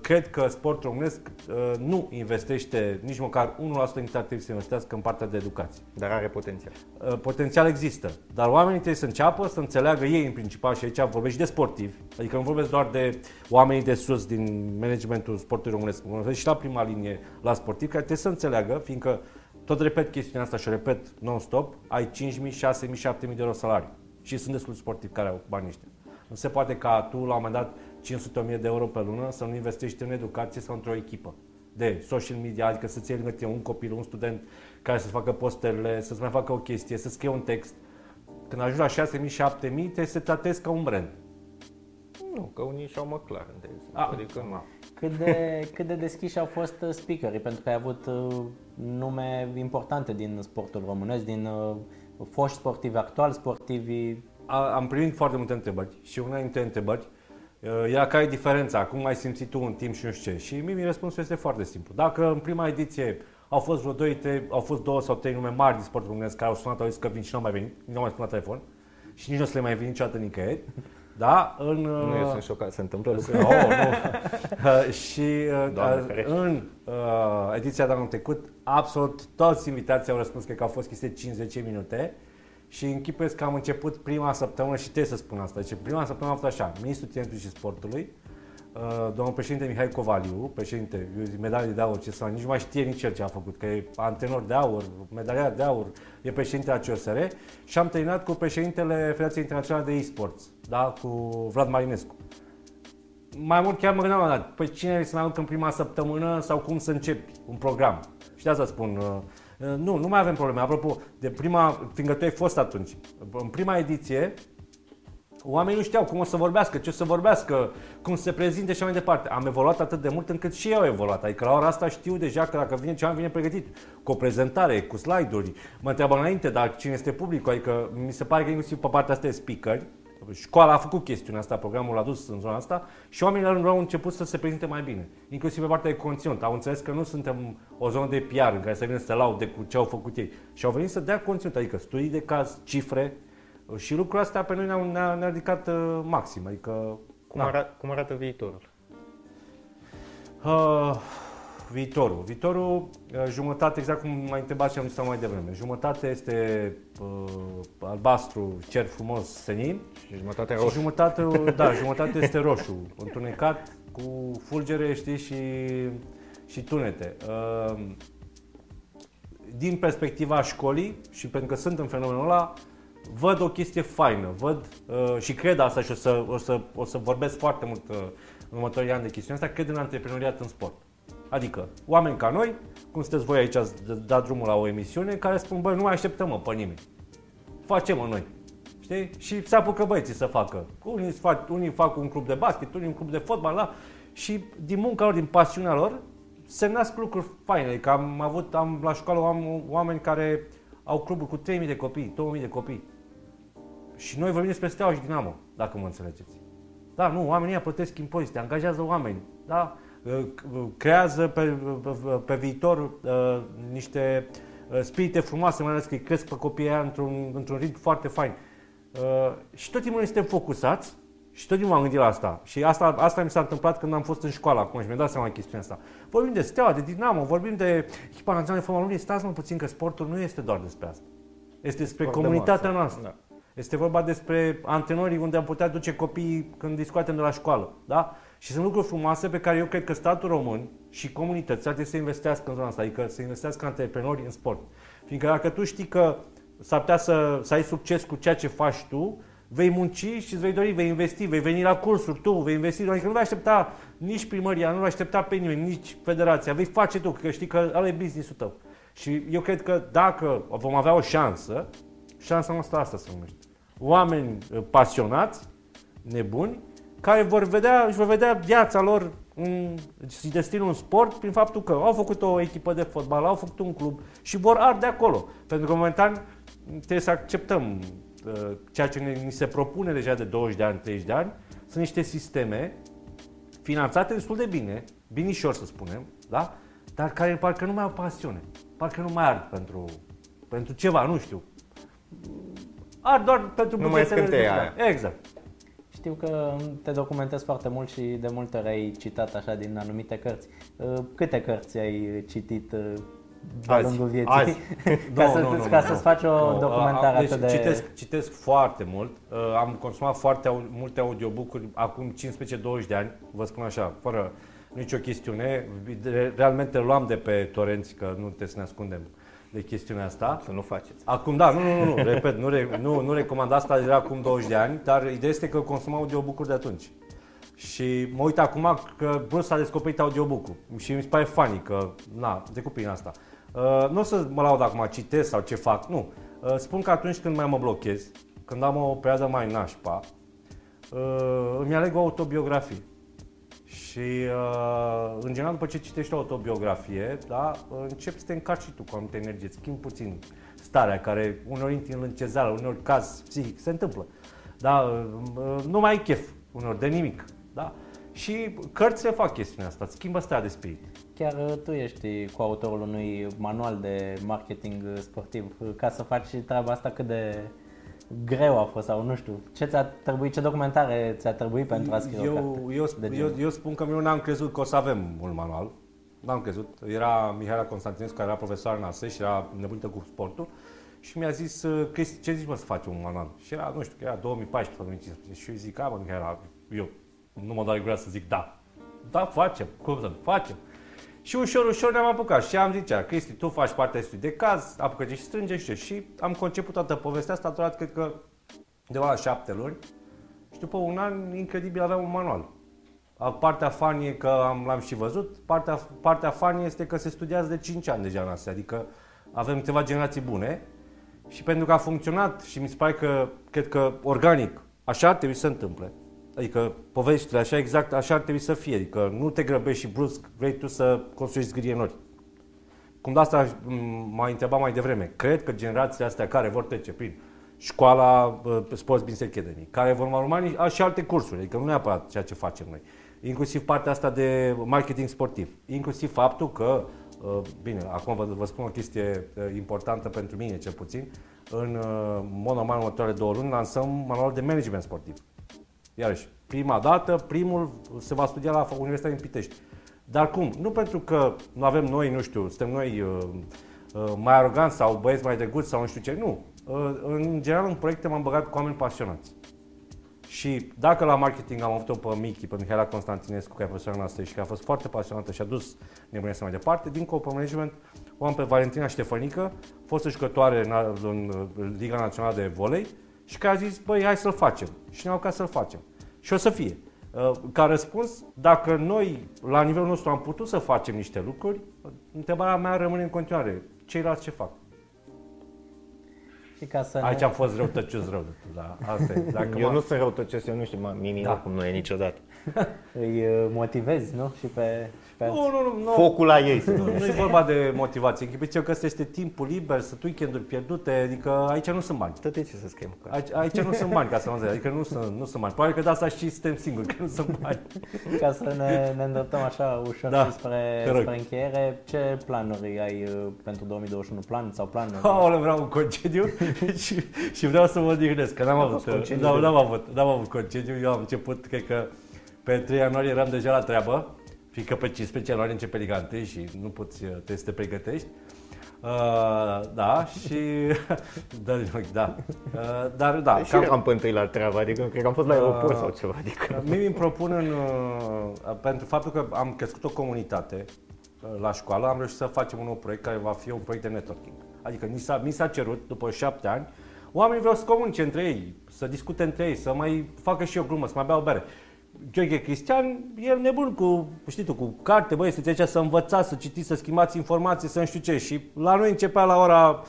Cred că sportul românesc uh, nu investește nici măcar 1% din cât ar trebui să investească în partea de educație. Dar are potențial. Uh, Potențial există, dar oamenii trebuie să înceapă să înțeleagă ei în principal și aici vorbesc și de sportivi, adică nu vorbesc doar de oamenii de sus din managementul sportului românesc, vorbesc și la prima linie la sportivi care trebuie să înțeleagă, fiindcă tot repet chestiunea asta și o repet non-stop, ai 5.000, 6.000, 7.000 de euro salariu și sunt destul de sportivi care au banii ăștia. Nu se poate ca tu la un moment dat 500.000 de euro pe lună să nu investești în educație sau într-o echipă de social media, adică să-ți iei lângă tine un copil, un student care să-ți facă posterele, să-ți mai facă o chestie, să scrie un text. Când ajungi la 6.000, 7.000, trebuie să te tratezi ca un brand. Nu, că unii și-au McLaren, de exemplu. Ah, Adică nu. Cât de, [laughs] cât de deschiși au fost uh, speakerii, pentru că ai avut uh, nume importante din sportul românesc, din uh, foști sportivi, actuali sportivi. A, am primit foarte multe întrebări și una dintre întrebări uh, era care e diferența, cum ai simțit tu în timp și nu știu ce. Și mie răspunsul este foarte simplu. Dacă în prima ediție au fost vreo 2, 3, au fost două sau trei nume mari din sportul românesc care au sunat, au zis că vin și nu au mai venit, nu au mai spus la telefon și nici nu o să le mai vin niciodată nicăieri. Da, în, Nu, eu uh, sunt șocat, se întâmplă [laughs] lucruri. Oh, nu. Uh, și uh, Doamne uh, ferește. în uh, ediția de anul trecut, absolut toți invitații au răspuns, cred că au fost chestii 5-10 minute și închipuiesc că am început prima săptămână și trebuie să spun asta. Deci prima săptămână a fost așa, Ministrul Tineretului și Sportului, Uh, domnul președinte Mihai Covaliu, președinte, eu zic medalie de aur, ce să nici nu mai știe nici el ce a făcut, că e antrenor de aur, medaliat de aur, e președinte la CSR și am terminat cu președintele Federației Internaționale de E-Sports, da, cu Vlad Marinescu. Mai mult chiar mă gândeam la dat, păi cine să mai aduc în prima săptămână sau cum să începi un program. Și de asta spun, uh, uh, nu, nu mai avem probleme. Apropo, de prima, fiindcă tu ai fost atunci, în prima ediție, Oamenii nu știau cum o să vorbească, ce o să vorbească, cum se prezinte și mai departe. Am evoluat atât de mult încât și eu au evoluat. Adică la ora asta știu deja că dacă vine ceva, vine pregătit. Cu o prezentare, cu slide-uri. Mă întreabă înainte, dar cine este publicul? Adică mi se pare că inclusiv pe partea asta de speaker, Școala a făcut chestiunea asta, programul l-a dus în zona asta și oamenii au început să se prezinte mai bine, inclusiv pe partea de conținut. Au înțeles că nu suntem o zonă de PR în care să vină să laude cu ce au făcut ei și au venit să dea conținut, adică studii de caz, cifre, și lucrurile astea pe noi ne-au, ne-a, ne ridicat uh, maxim. Adică, cum, arată, cum arată viitorul? Uh, viitorul. Viitorul, uh, jumătate, exact cum m-ai întrebat și am zis mai devreme. Jumătate este uh, albastru, cer frumos, senin. Și jumătate roșu. Și jumătate, [laughs] da, jumătate este roșu, întunecat cu fulgere, știi, și, și tunete. Uh, din perspectiva școlii și pentru că sunt în fenomenul ăla, văd o chestie faină, văd uh, și cred asta și o să, o să, o să vorbesc foarte mult uh, în următorii ani de chestiunea asta, cred în antreprenoriat în sport. Adică, oameni ca noi, cum sunteți voi aici, ați dat drumul la o emisiune, care spun, băi, nu mai așteptăm mă pe nimeni. Facem-o noi. Știi? Și se apucă băieții să facă. Unii fac, unii fac un club de basket, unii un club de fotbal, la, și din munca lor, din pasiunea lor, se nasc lucruri faine. Adică am avut, am, la școală am oameni care au cluburi cu 3.000 de copii, 2.000 de copii. Și noi vorbim despre Steaua și Dinamo, dacă mă înțelegeți. Da, nu, oamenii plătesc impozite, angajează oameni, da? Uh, creează pe, pe, pe viitor uh, niște uh, spirite frumoase, mai ales că îi cresc pe copiii aia într-un, într-un ritm foarte fain. Uh, și tot timpul noi suntem focusați și tot timpul m-am gândit la asta. Și asta, asta mi s-a întâmplat când am fost în școală acum și mi-am dat seama chestiunea asta. Vorbim de Steaua, de Dinamo, vorbim de echipa națională de fotbal. Stați mă puțin că sportul nu este doar despre asta. Este despre Sport comunitatea de noastră. Da. Este vorba despre antrenorii unde am putea duce copiii când discutem de la școală. Da? Și sunt lucruri frumoase pe care eu cred că statul român și comunitățile trebuie să investească în zona asta, adică să investească antreprenori în sport. Fiindcă dacă tu știi că s-ar putea să, să ai succes cu ceea ce faci tu, vei munci și îți vei dori, vei investi, vei veni la cursuri, tu vei investi, adică nu vei aștepta nici primăria, nu vei aștepta pe nimeni, nici federația, vei face tu, că știi că ăla e business-ul tău. Și eu cred că dacă vom avea o șansă, șansa noastră asta se numește. Oameni uh, pasionați, nebuni, care vor vedea, își vor vedea viața lor în, și destinul în sport prin faptul că au făcut o echipă de fotbal, au făcut un club și vor arde acolo. Pentru că momentan trebuie să acceptăm uh, ceea ce ne, ni se propune deja de 20 de ani, 30 de ani, sunt niște sisteme finanțate destul de bine, binișor să spunem, da? dar care parcă nu mai au pasiune, parcă nu mai ard pentru, pentru ceva, nu știu. Ard doar pentru nu mai scânteia Exact. Știu că te documentezi foarte mult și de multe ori ai citat așa din anumite cărți. Uh, câte cărți ai citit uh, de-a lungul vieții? Azi. [laughs] ca, no, să, no, no, ca no, să-ți faci o no, documentare deci, atât de... Citesc, citesc foarte mult. Uh, am consumat foarte multe audiobook-uri acum 15-20 de ani, vă spun așa, fără nicio chestiune. Realmente luam de pe torenți, că nu trebuie să ne ascundem de chestiunea asta. Să nu faceți. Acum, da, nu, nu, nu, nu repet, nu, re, nu, nu recomand asta, era acum 20 de ani, dar ideea este că consum audiobook de atunci. Și mă uit acum că Bruce a descoperit audiobook-ul și mi se pare funny că, na, trecut prin asta. Uh, nu o să mă laud acum, citesc sau ce fac, nu. Uh, spun că atunci când mai mă blochez, când am o perioadă mai nașpa, uh, îmi aleg o autobiografie. Și, uh, în general, după ce citești o autobiografie, da, începi să te încarci și tu cu anumite energie, schimbi puțin starea care uneori intri în încezeală, uneori caz psihic, se întâmplă. Da, uh, nu mai ai chef uneori de nimic. Da? Și cărțile fac chestiunea asta, schimbă starea de spirit. Chiar uh, tu ești cu autorul unui manual de marketing sportiv. Ca să faci treaba asta cât de greu a fost sau nu știu, ce ți-a trebuit, ce documentare ți-a trebuit pentru a scrie eu, o carte eu, eu, eu spun că eu n-am crezut că o să avem un manual. N-am crezut. Era Mihaela Constantinescu, care era profesor în ASE și era nebunită cu sportul. Și mi-a zis, uh, Cristi, ce zici mă să facem un manual? Și era, nu știu, era 2014 2015. Și eu zic, a, mă, Mihaela, eu nu mă dau gura să zic da. Da, facem. Cum să facem? Și ușor, ușor ne-am apucat și am zicea, Cristi, tu faci partea studiului de caz, apucă și strânge și Și am conceput toată povestea asta, a durat, cred că, de la șapte luni. Și după un an, incredibil, aveam un manual. Partea fanie e că am, l-am și văzut, partea, partea fanie este că se studiază de 5 ani deja în astea, adică avem câteva generații bune și pentru că a funcționat și mi se pare că, cred că organic, așa ar trebui să se întâmple. Adică poveștile așa exact, așa ar trebui să fie. Adică nu te grăbești și brusc vrei tu să construiești zgârienori. Cum de asta m-a întrebat mai devreme. Cred că generațiile astea care vor trece prin școala uh, Sports Business Academy, care vor urma și alte cursuri, adică nu neapărat ceea ce facem noi. Inclusiv partea asta de marketing sportiv. Inclusiv faptul că, uh, bine, acum vă, vă spun o chestie uh, importantă pentru mine cel puțin, în mod normal în următoarele două luni lansăm manual de management sportiv. Iarăși, prima dată, primul se va studia la Universitatea din Pitești. Dar cum? Nu pentru că nu avem noi, nu știu, suntem noi uh, uh, mai aroganți sau băieți mai drăguți sau nu știu ce. Nu. Uh, în general, în proiecte m-am băgat cu oameni pasionați. Și dacă la marketing am avut-o pe Michi, pe Mihaela Constantinescu, care e profesorul noastră și care a fost foarte pasionată și a dus nebunia să mai departe, dincolo pe management, o am pe Valentina Ștefănică, fostă jucătoare în, în, în Liga Națională de Volei, și care a zis, băi, hai să-l facem. Și ne-au ca să-l facem. Și o să fie. Uh, ca răspuns, dacă noi, la nivelul nostru, am putut să facem niște lucruri, întrebarea mea rămâne în continuare. Ceilalți ce fac? Și ca să Aici ne... am fost răutăcios rău. Da, asta e. Dacă eu nu sunt răutăcios, eu nu știu, Mimi da. cum nu e niciodată. [laughs] Îi uh, motivezi, nu? Și pe pe nu, nu, nu, nu. Focul la ei. Nu, nu e vorba de motivație. Închipuiți că ăsta este timpul liber, să weekenduri pierdute, adică aici nu sunt bani. Tot ce să schimb. Aici, aici nu sunt bani, ca să mă înțeleg. Adică nu sunt, nu sunt bani. Probabil că de asta și suntem singuri, că nu sunt bani. Ca să ne, ne îndreptăm așa ușor da, spre, spre încheiere, ce planuri ai uh, pentru 2021? Plan sau planuri? Aole, vreau un concediu [laughs] și, și vreau să mă odihnesc, că n-am avut, n-am, n-am avut, n-am avut concediu. Eu am început, cred că pe 3 ianuarie eram deja la treabă Fiindcă pe 15 ianuarie începe Liga 1 și nu poți, uh, trebuie să te pregătești. Uh, da, și... [laughs] da, da. Uh, dar da. Și cam... am pe la treabă, adică cred că am fost la aeroport uh, sau ceva. Adică... Mie îmi propun în, uh, pentru faptul că am crescut o comunitate uh, la școală, am reușit să facem un nou proiect care va fi un proiect de networking. Adică mi s-a, mi s-a cerut, după șapte ani, oamenii vreau să comunice între ei, să discute între ei, să mai facă și o glumă, să mai bea o bere. Gheorghe Cristian, el nebun cu, știi tu, cu carte, băi, să zicea să învățați, să citiți, să schimbați informații, să nu știu ce. Și la noi începea la ora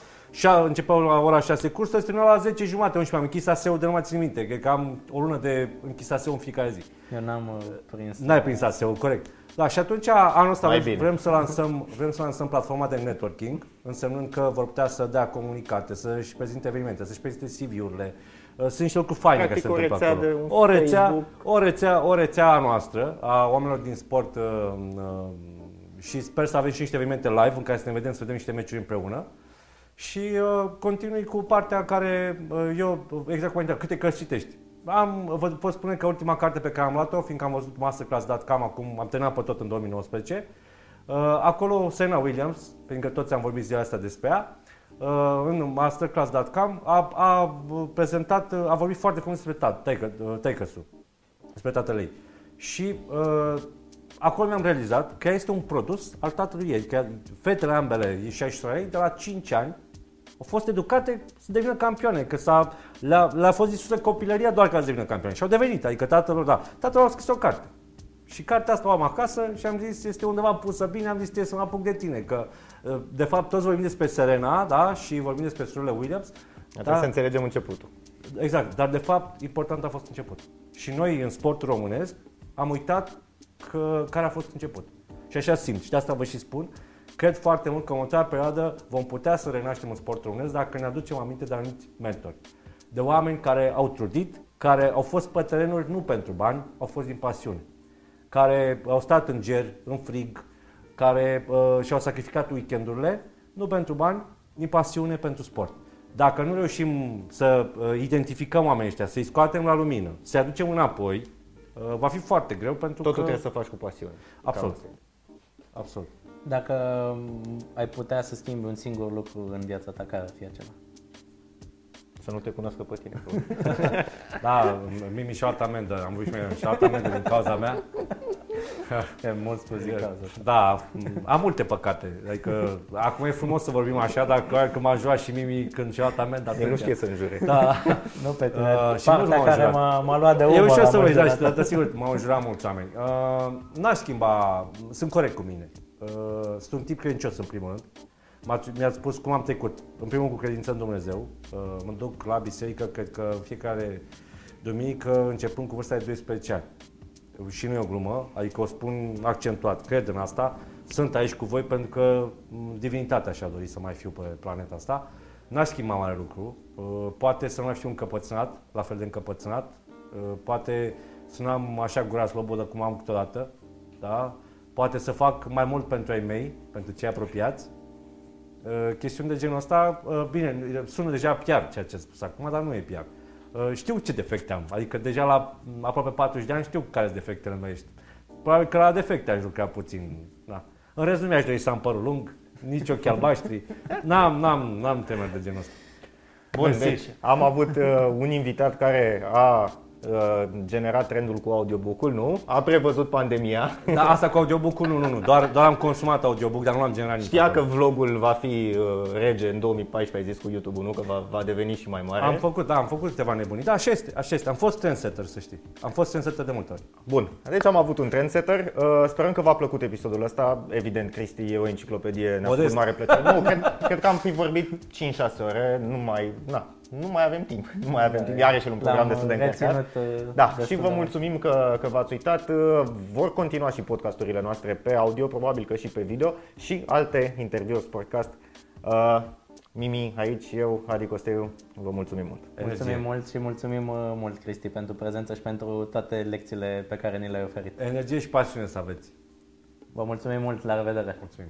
începea la ora 6 cursă, se termina la 10 jumate, 11 am închis ASEU de nu mai țin minte, cred că am o lună de închis ASEU în fiecare zi. Eu n-am uh, prins. N-ai prins ASEU, corect. Da, și atunci anul ăsta vrem, vrem, să lansăm, vrem să lansăm platforma de networking, însemnând că vor putea să dea comunicate, să-și prezinte evenimente, să-și prezinte CV-urile, Uh, sunt niște lucruri faine care se întâmplă acolo. O rețea, o, rețea, o rețea a noastră, a oamenilor din sport uh, uh, și sper să avem și niște evenimente live în care să ne vedem, să vedem niște meciuri împreună. Și uh, continui cu partea care uh, eu, exact cum câte cărți citești. Am, vă pot spune că ultima carte pe care am luat-o, fiindcă am văzut masterclass.com acum, am terminat pe tot în 2019, uh, acolo Serena Williams, pentru că toți am vorbit zilele astea despre ea, Uh, în masterclass.com a, a prezentat, a vorbit foarte frumos despre taică-sul, uh, despre tatăl ei. Și uh, acolo mi-am realizat că este un produs al tatălui ei, că fetele ambele, 16 ani, de la 5 ani, au fost educate să devină campioane, că s-a, le-a, le-a fost distrusă copilăria doar ca să devină campioane. Și au devenit, adică tatăl lor, da, tatăl lor a scris o carte. Și cartea asta o am acasă și am zis, este undeva pusă bine, am zis, trebuie să mă apuc de tine, că uh, de fapt toți vorbim despre Serena, da, și vorbim despre surorile Williams. Trebuie da, să înțelegem începutul. Exact, dar de fapt important a fost început. Și noi în sportul românesc am uitat că, care a fost început. Și așa simt și de asta vă și spun, cred foarte mult că în următoarea perioadă vom putea să renaștem în sportul românesc dacă ne aducem aminte de anumiți mentori. De oameni care au trudit, care au fost pe terenuri nu pentru bani, au fost din pasiune care au stat în ger, în frig, care uh, și-au sacrificat weekendurile, nu pentru bani, din pasiune pentru sport. Dacă nu reușim să uh, identificăm oamenii ăștia, să-i scoatem la lumină, să-i aducem înapoi, uh, va fi foarte greu pentru Totul că... trebuie să faci cu pasiune. Absolut. Absolut. Dacă ai putea să schimbi un singur lucru în viața ta, care ar fi acela? Să nu te cunoască pe tine. [laughs] da, Mimi și altă amendă, am vrut și și altă amendă din cauza mea. E mult spus din cauza asta. Da, am multe păcate. Adică acum e frumos să vorbim așa, dar clar că m-a jurat și Mimi când și-a luat amenda. El nu știe să înjure. Da. [laughs] Nu pe tine, Uh, și mulți partea m-au care jurat. m-a, m-a luat de E umăr. ușor am să vă înjurat. da, dar sigur, m-au jurat mulți oameni. Uh, n-aș schimba, sunt corect cu mine. Uh, sunt un tip credincios în primul rând. M-ați- Mi-ați spus cum am trecut. În primul rând cu credință în Dumnezeu. Uh, mă duc la biserică, cred că în fiecare duminică, începând cu vârsta de 12 ani. Și nu e o glumă, adică o spun accentuat, cred în asta. Sunt aici cu voi pentru că m, divinitatea și-a dorit să mai fiu pe planeta asta. N-aș schimba mare lucru. Uh, Poate să nu mai fiu încăpățânat, la fel de încăpățânat. Uh, Poate să nu am așa gura slobodă cum am câteodată. Da? Poate să fac mai mult pentru ai mei, pentru cei apropiați. Uh, chestiuni de genul ăsta, uh, bine, sună deja piar ceea ce am spus acum, dar nu e piar. Uh, știu ce defecte am, adică deja la m, aproape 40 de ani știu care sunt defectele mele. Probabil că la defecte aș lucra puțin. Da. În rest nu mi-aș dori să am părul lung, nici ochi albaștri. [laughs] N-am, n-am, n-am temeri de genul ăsta. Bun, Mersi. deci am avut uh, un invitat care a uh, generat trendul cu audiobook-ul, nu? A prevăzut pandemia. Da, asta cu audiobook nu, nu, nu. Doar, doar am consumat audiobook, dar nu am generat Știa că niciodată. vlogul va fi uh, rege în 2014, ai zis cu YouTube-ul, nu? Că va, va deveni și mai mare. Am făcut, da, am făcut câteva nebunii. Da, așa este, așa este. Am fost trendsetter, să știi. Am fost trendsetter de multe ori. Bun, deci am avut un trendsetter. Uh, sperăm că v-a plăcut episodul ăsta. Evident, Cristi e o enciclopedie, ne-a făcut Modest. mare plăcere. Nu, cred, cred că am fi vorbit 5-6 ore, nu mai, na, nu mai avem timp. Nu mai avem timp. Iarăși e un program L-am destul de încărcat. reținut, uh, Da, destul și vă de- mulțumim că, că v-ați uitat. Uh, Vor continua și podcasturile noastre pe audio, probabil că și pe video și alte interviuri podcast. Uh, Mimi aici, eu, Adi Costeiu, vă mulțumim mult. Mulțumim Energie. mult și mulțumim uh, mult, Cristi, pentru prezență și pentru toate lecțiile pe care ni le-ai oferit. Energie și pasiune să aveți. Vă mulțumim mult, la revedere! Mulțumim.